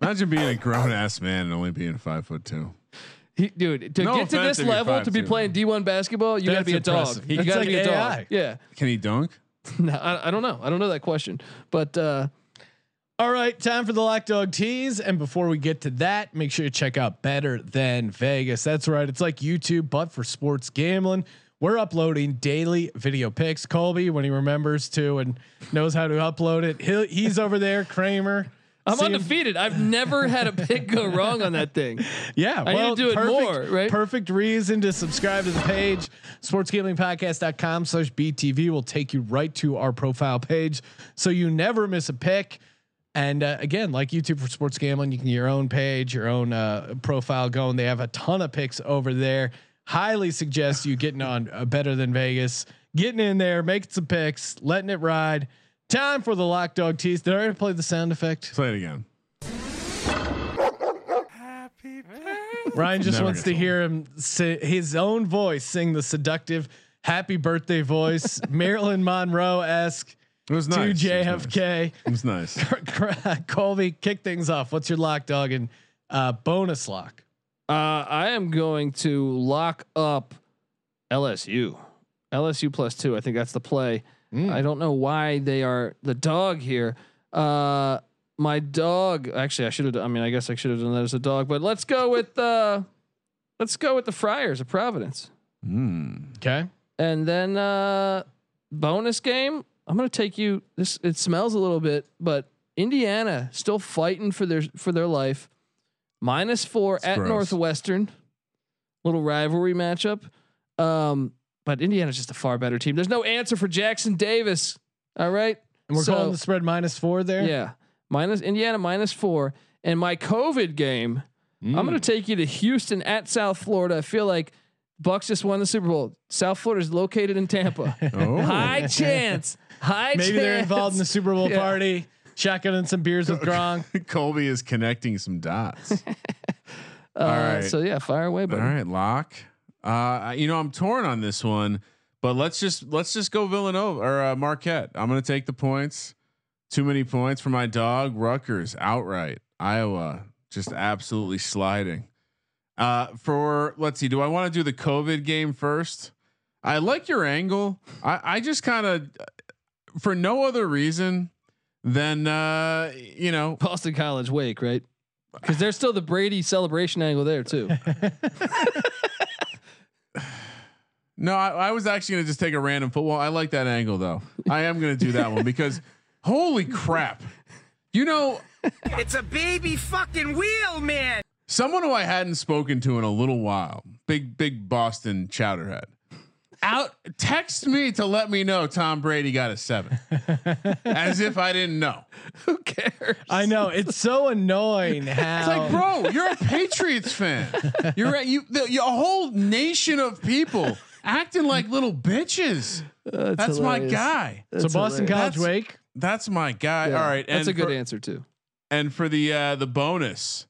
imagine being a grown ass man and only being five foot two.
He, dude, to
No
get to
offense
this
if you're
level to be
5'2".
playing D1 basketball, you got to
That's
be a dog.
impressive.
You
That's
got to
like
be a dog. Yeah.
Can he dunk?
No, I, I don't know. I don't know that question. But uh,
All right, time for the Lock Dog tease. And before we get to that, make sure you check out Better Than Vegas. That's right. It's like YouTube, but for sports gambling. We're uploading daily video picks. Colby, when he remembers to and knows how to upload it, he'll, he's over there. Kramer.
I'm
seeing-
undefeated. I've never had a pick go wrong on that thing.
Yeah,
I need to do it
perfect,
more, right?
Perfect reason to subscribe to the page. Sportsgamblingpodcast.com slash BTV will take you right to our profile page. So you never miss a pick. And uh, again, like YouTube for sports gambling, you can get your own page, your own uh, profile going. They have a ton of picks over there. Highly suggest you getting on uh, better than Vegas, getting in there, making some picks, letting it ride. Time for the lock dog tease. Did I already play the sound effect?
Play it again. Happy birthday.
Ryan just
Never
wants to
old.
hear him say his own voice sing the seductive happy birthday voice, Marilyn Monroe esque.
It was nice.
to
It was nice.
JFK.
It was nice.
Colby, kick things off. What's your lock, dog, and uh, bonus lock?
Uh, I am going to lock up LSU. LSU plus two. I think that's the play. I don't know why they are the dog here. Uh, my dog. Actually, I should have. I mean, I guess I should have done that as a dog. But let's go with uh, let's go with the Friars of Providence.
Mm.
Okay.
And then uh, bonus game. I'm gonna take you. This it smells a little bit, but Indiana still fighting for their for their life. Minus four
It's
at
gross.
Northwestern. Little rivalry matchup. Um, but Indiana's just a far better team. There's no answer for Jackson Davis. All right.
And we're
So-
calling the spread minus four there.
Yeah. Minus Indiana minus four. And my COVID game, I'm going to take you to Houston at South Florida. I feel like Bucks just won the Super Bowl. South Florida is located in Tampa.
Oh.
High chance. High chance.
Maybe
chance.
they're involved in the Super Bowl
Yeah.
party, shotgunning some beers with Gronk.
Colby is connecting some dots.
Uh,
All right.
So yeah, fire away,
All
buddy.
right, lock. Uh, you know, I'm torn on this one, but let's just let's just go Villanova or uh, Marquette. I'm gonna take the points. Too many points for my dog. Rutgers outright. Iowa just absolutely sliding. Uh, for let's see, do I want to do the COVID game first? I like your angle. I, I just kind of, for no other reason than uh, you know,
Boston College Wake, right? Because there's still the Brady celebration angle there too.
No, I, I was actually gonna just take a random football. I like that angle though. I am gonna do that one because holy crap. You know,
It's a baby fucking wheel, man.
someone who I hadn't spoken to in a little while, big, big Boston chowderhead. Out text me to let me know Tom Brady got a seven. As if I didn't know.
Who cares?
I know it's so annoying how
It's like, bro, you're a Patriots fan. You're a, you, the, you a whole nation of people acting like little bitches. That's, my
hilarious.
guy.
so Boston College
That's-
Wake.
That's my guy.
Yeah,
All right,
that's
and
a good
for-
answer too.
And for the uh, the bonus,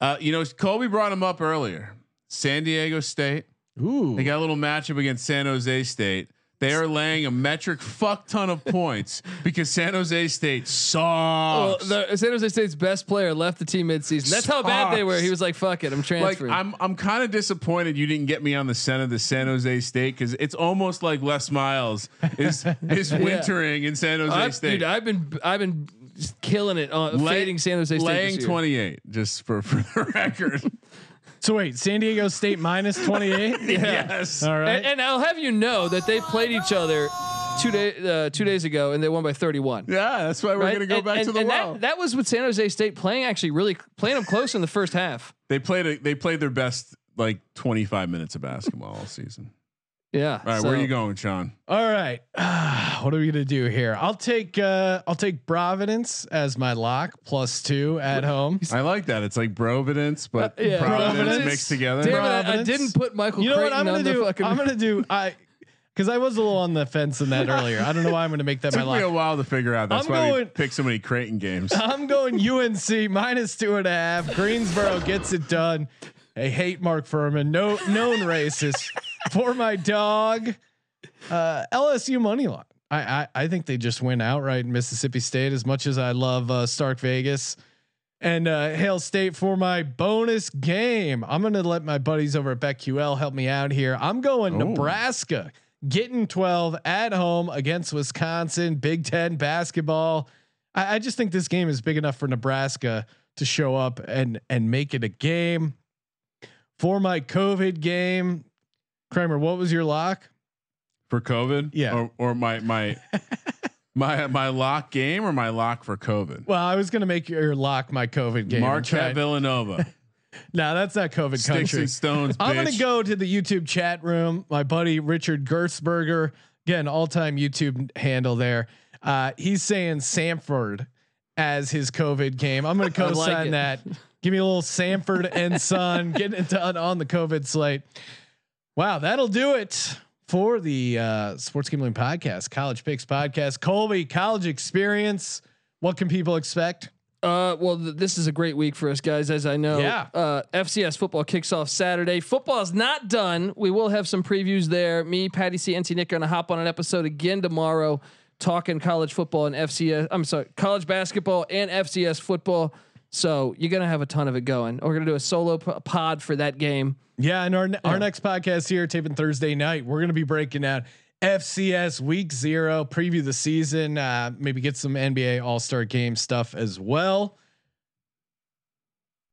uh, you know, Colby brought him up earlier. San Diego State.
Ooh,
They got a little matchup against San Jose State. They are laying a metric fuck ton of points because San Jose State
Well,
sucks.
the San Jose State's best player left the team midseason. That's how bad they were. He was like, "Fuck it, I'm
like. I'm I'm kind of disappointed you didn't get me on the scent of the San Jose State because it's almost like Les Miles is is wintering in San Jose
I've,
State.
dude, I've been I've been just killing it on
Lay-
fading San Jose State.
laying 28 just for for the record.
So wait, San Diego State minus twenty eight.
Yes.
All right.
And, and I'll have you know that they played each other two day uh, two days ago and they won by 31.
Yeah, that's why we're
right?
gonna go
And-
back
and-
to the
and
well.
that, that was with San Jose State playing actually really playing them close in the first half.
They played a, they played their best like 25 minutes of basketball all season.
Yeah.
All right, where are you going, Sean?
All right. what are we gonna do here? I'll take uh I'll take Providence as my lock plus two at home.
I like that. It's like Providence, but
Uh, yeah.
Providence,
Providence.
mixed together.
Damn it, I, I didn't put Michael
You know what I'm gonna do?
fucking
I'm gonna do I because I was a little on the fence in that earlier. I don't know why I'm gonna make that my
Took me a while to figure out. That's why
I'm
why we
going-
picked so many Creighton games.
I'm going UNC minus two and a half. Greensboro gets it done. I hate Mark Fuhrman. No known racist for my dog. Uh, LSU money line. I, I I think they just win outright in Mississippi State. As much as I love uh, Stark Vegas and uh, Hail State for my bonus game, I'm gonna let my buddies over at BetQL help me out here. I'm going
Oh.
Nebraska, getting 12 at home against Wisconsin. Big Ten basketball. I, I just think this game is big enough for Nebraska to show up and and make it a game. For my COVID game, Kramer, what was your lock?
for COVID,
Yeah.
or, or my my my my lock game or my lock for COVID.
Well, I was gonna make your lock my COVID game.
Marquette Villanova,
No, that's not COVID
sticks
country.
and stones.
I'm gonna go to the YouTube chat room. My buddy Richard Gertzberger, again, all-time YouTube handle there. Uh, he's saying Sanford as his COVID game. I'm gonna co-sign
it.
that. Give me a little Sanford and Son getting it done on the COVID slate. Wow, that'll do it for the uh, Sports Gambling Podcast, College Picks Podcast. Colby, college experience. What can people expect?
Uh, well, th- this is a great week for us guys, as I know.
Yeah.
Uh, FCS football kicks off Saturday. Football is not done. We will have some previews there. Me, Patty C, NC Nick are gonna hop on an episode again tomorrow. talking college football and FCS. I'm sorry, college basketball and FCS football. So you're gonna have a ton of it going. We're gonna do a solo p- pod for that game.
Yeah, and our our next podcast here, taping Thursday night, we're gonna be breaking out FCS Week Zero, preview the season, uh, maybe get some NBA All Star Game stuff as well.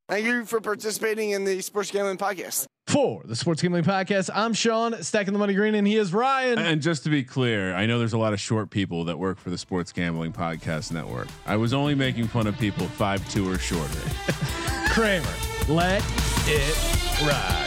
Thank you for participating in the Sports Gambling Podcast.
For the Sports Gambling Podcast, I'm Sean, stacking the money green, and he is Ryan.
And just to be clear, I know there's a lot of short people that work for the Sports Gambling Podcast Network. I was only making fun of people five two or shorter.
Kramer, let it ride.